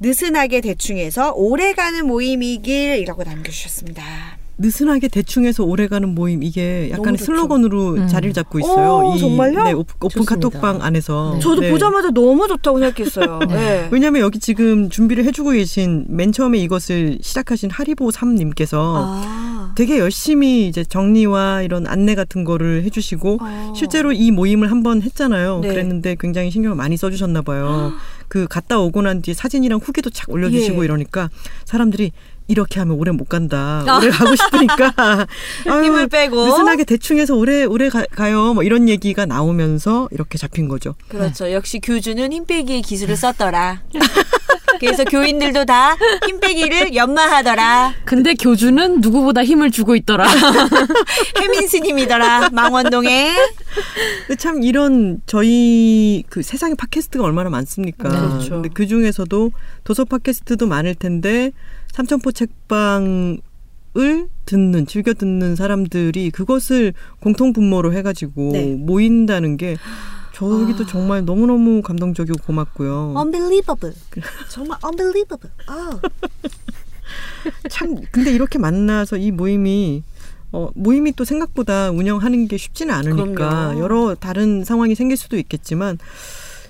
느슨하게 대충해서 오래가는 모임이길 이라고 남겨주셨습니다. 느슨하게 대충해서 오래가는 모임 이게 약간의. 슬로건으로 음. 자리를 잡고 있어요. 오, 정말요? 네, 오픈, 오픈. 카톡방 안에서. 네. 저도 네. 보자마자 너무 좋다고 생각했어요. 네. 왜냐하면 여기 지금 준비를 해주고 계신 맨 처음에 이것을 시작하신 하리보 삼님께서 아. 되게 열심히 이제 정리와 이런 안내 같은 거를 해주시고 아. 실제로 이 모임을 한번 했잖아요. 네. 그랬는데 굉장히 신경을 많이 써주셨나 봐요. 그 갔다 오고 난 뒤에 사진이랑 후기도 착 올려주시고 예. 이러니까 사람들이 이렇게 하면 오래 못 간다. 아. 오래 가고 싶으니까 아유, 힘을 빼고. 느슨하게 대충 해서 오래 오래 가, 가요. 뭐 이런 얘기가 나오면서 이렇게 잡힌 거죠. 그렇죠. 역시 교주는 힘 빼기의 기술을 썼더라. 그래서 교인들도 다 힘 빼기를 연마하더라. 근데 교주는 누구보다 힘을 주고 있더라. 혜민 스님이더라. 망원동에. 근데 참 이런 저희 그 세상에 팟캐스트가 얼마나 많습니까? 네, 그렇죠. 근데 그 중에서도 도서 팟캐스트도 많을 텐데 삼천포 책방 을 듣는 즐겨 듣는 사람들이 그것을 공통 분모로 해가지고 네. 모인다는 게 저기도 아. 정말 너무 너무 감동적이고 고맙고요. Unbelievable. 정말 unbelievable. 아. 참 근데 이렇게 만나서 이 모임이 어, 모임이 또 생각보다 운영하는 게 쉽지는 않으니까 그럼요. 여러 다른 상황이 생길 수도 있겠지만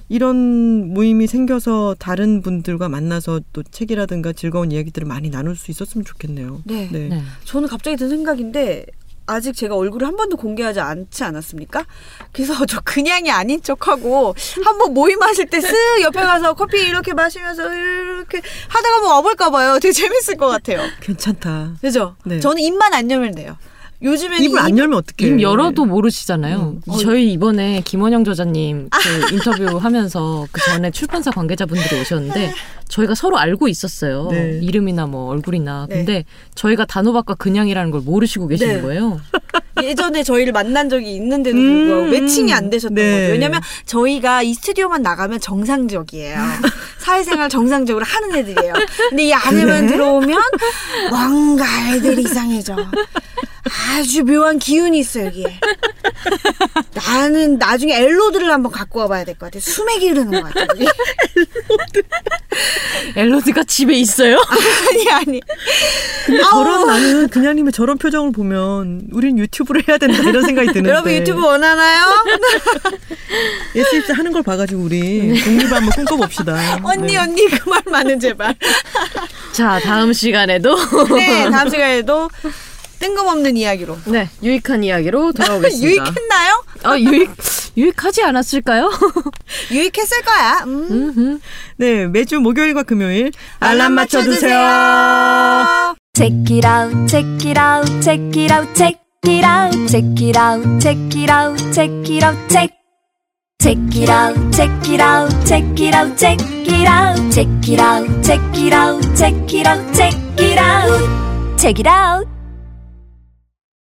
이런 모임이 생겨서 다른 분들과 만나서 또 책이라든가 즐거운 이야기들을 많이 나눌 수 있었으면 좋겠네요. 네. 네. 네. 저는 갑자기 든 생각인데 아직 제가 얼굴을 한 번도 공개하지 않지 않았습니까? 그래서 저 그냥이 아닌 척하고 한 번 모임 하실 때 쓱 옆에 가서 커피 이렇게 마시면서 이렇게 하다가 뭐 와볼까 봐요. 되게 재밌을 것 같아요. 괜찮다. 그죠? 네. 저는 입만 안 열면 돼요. 요즘에는 입을 안 입- 열면 어떡해. 입 열어도 모르시잖아요. 음. 저희 이번에 김원영 저자님 그 인터뷰 하면서 그 전에 출판사 관계자분들이 오셨는데 저희가 서로 알고 있었어요. 네. 이름이나 뭐 얼굴이나. 네. 근데 저희가 단호박과 그냥이라는 걸 모르시고 계시는 네. 거예요. 예전에 저희를 만난 적이 있는데도 음. 불구하고 매칭이 안 되셨던 네. 거죠. 왜냐면 저희가 이 스튜디오만 나가면 정상적이에요. 사회생활 정상적으로 하는 애들이에요. 근데 이 안에만 들어오면 뭔가 애들 이상해져. 아주 묘한 기운이 있어 여기에. 나는 나중에 엘로드를 한번 갖고 와봐야 될 것 같아. 수맥이 흐르는 것 같아. 여기. 엘로드가 집에 있어요? 아니 아니. 저런 나는 그냥님의 저런 표정을 보면 우린 유튜브를 해야 된다 이런 생각이 드는데 여러분 유튜브 원하나요? SBS 하는 걸 봐가지고 우리 독립을 한번 꿈꿔봅시다. 언니 네. 언니 그말 많은 제발. 자, 다음 시간에도 네 다음 시간에도 뜬금없는 이야기로. 네, 유익한 이야기로 돌아오겠습니다. 유익했나요? 아, 유익 유익하지 않았을까요? 유익했을 거야. 음. 네 매주 목요일과 금요일 알람 맞춰 주세요. Check it out, check it out, check it out, check it out, check it out, check it out, check it out, check. Check it out, check it out, check it out, check it out, check it out, check it out, check it out, check it out, check it out.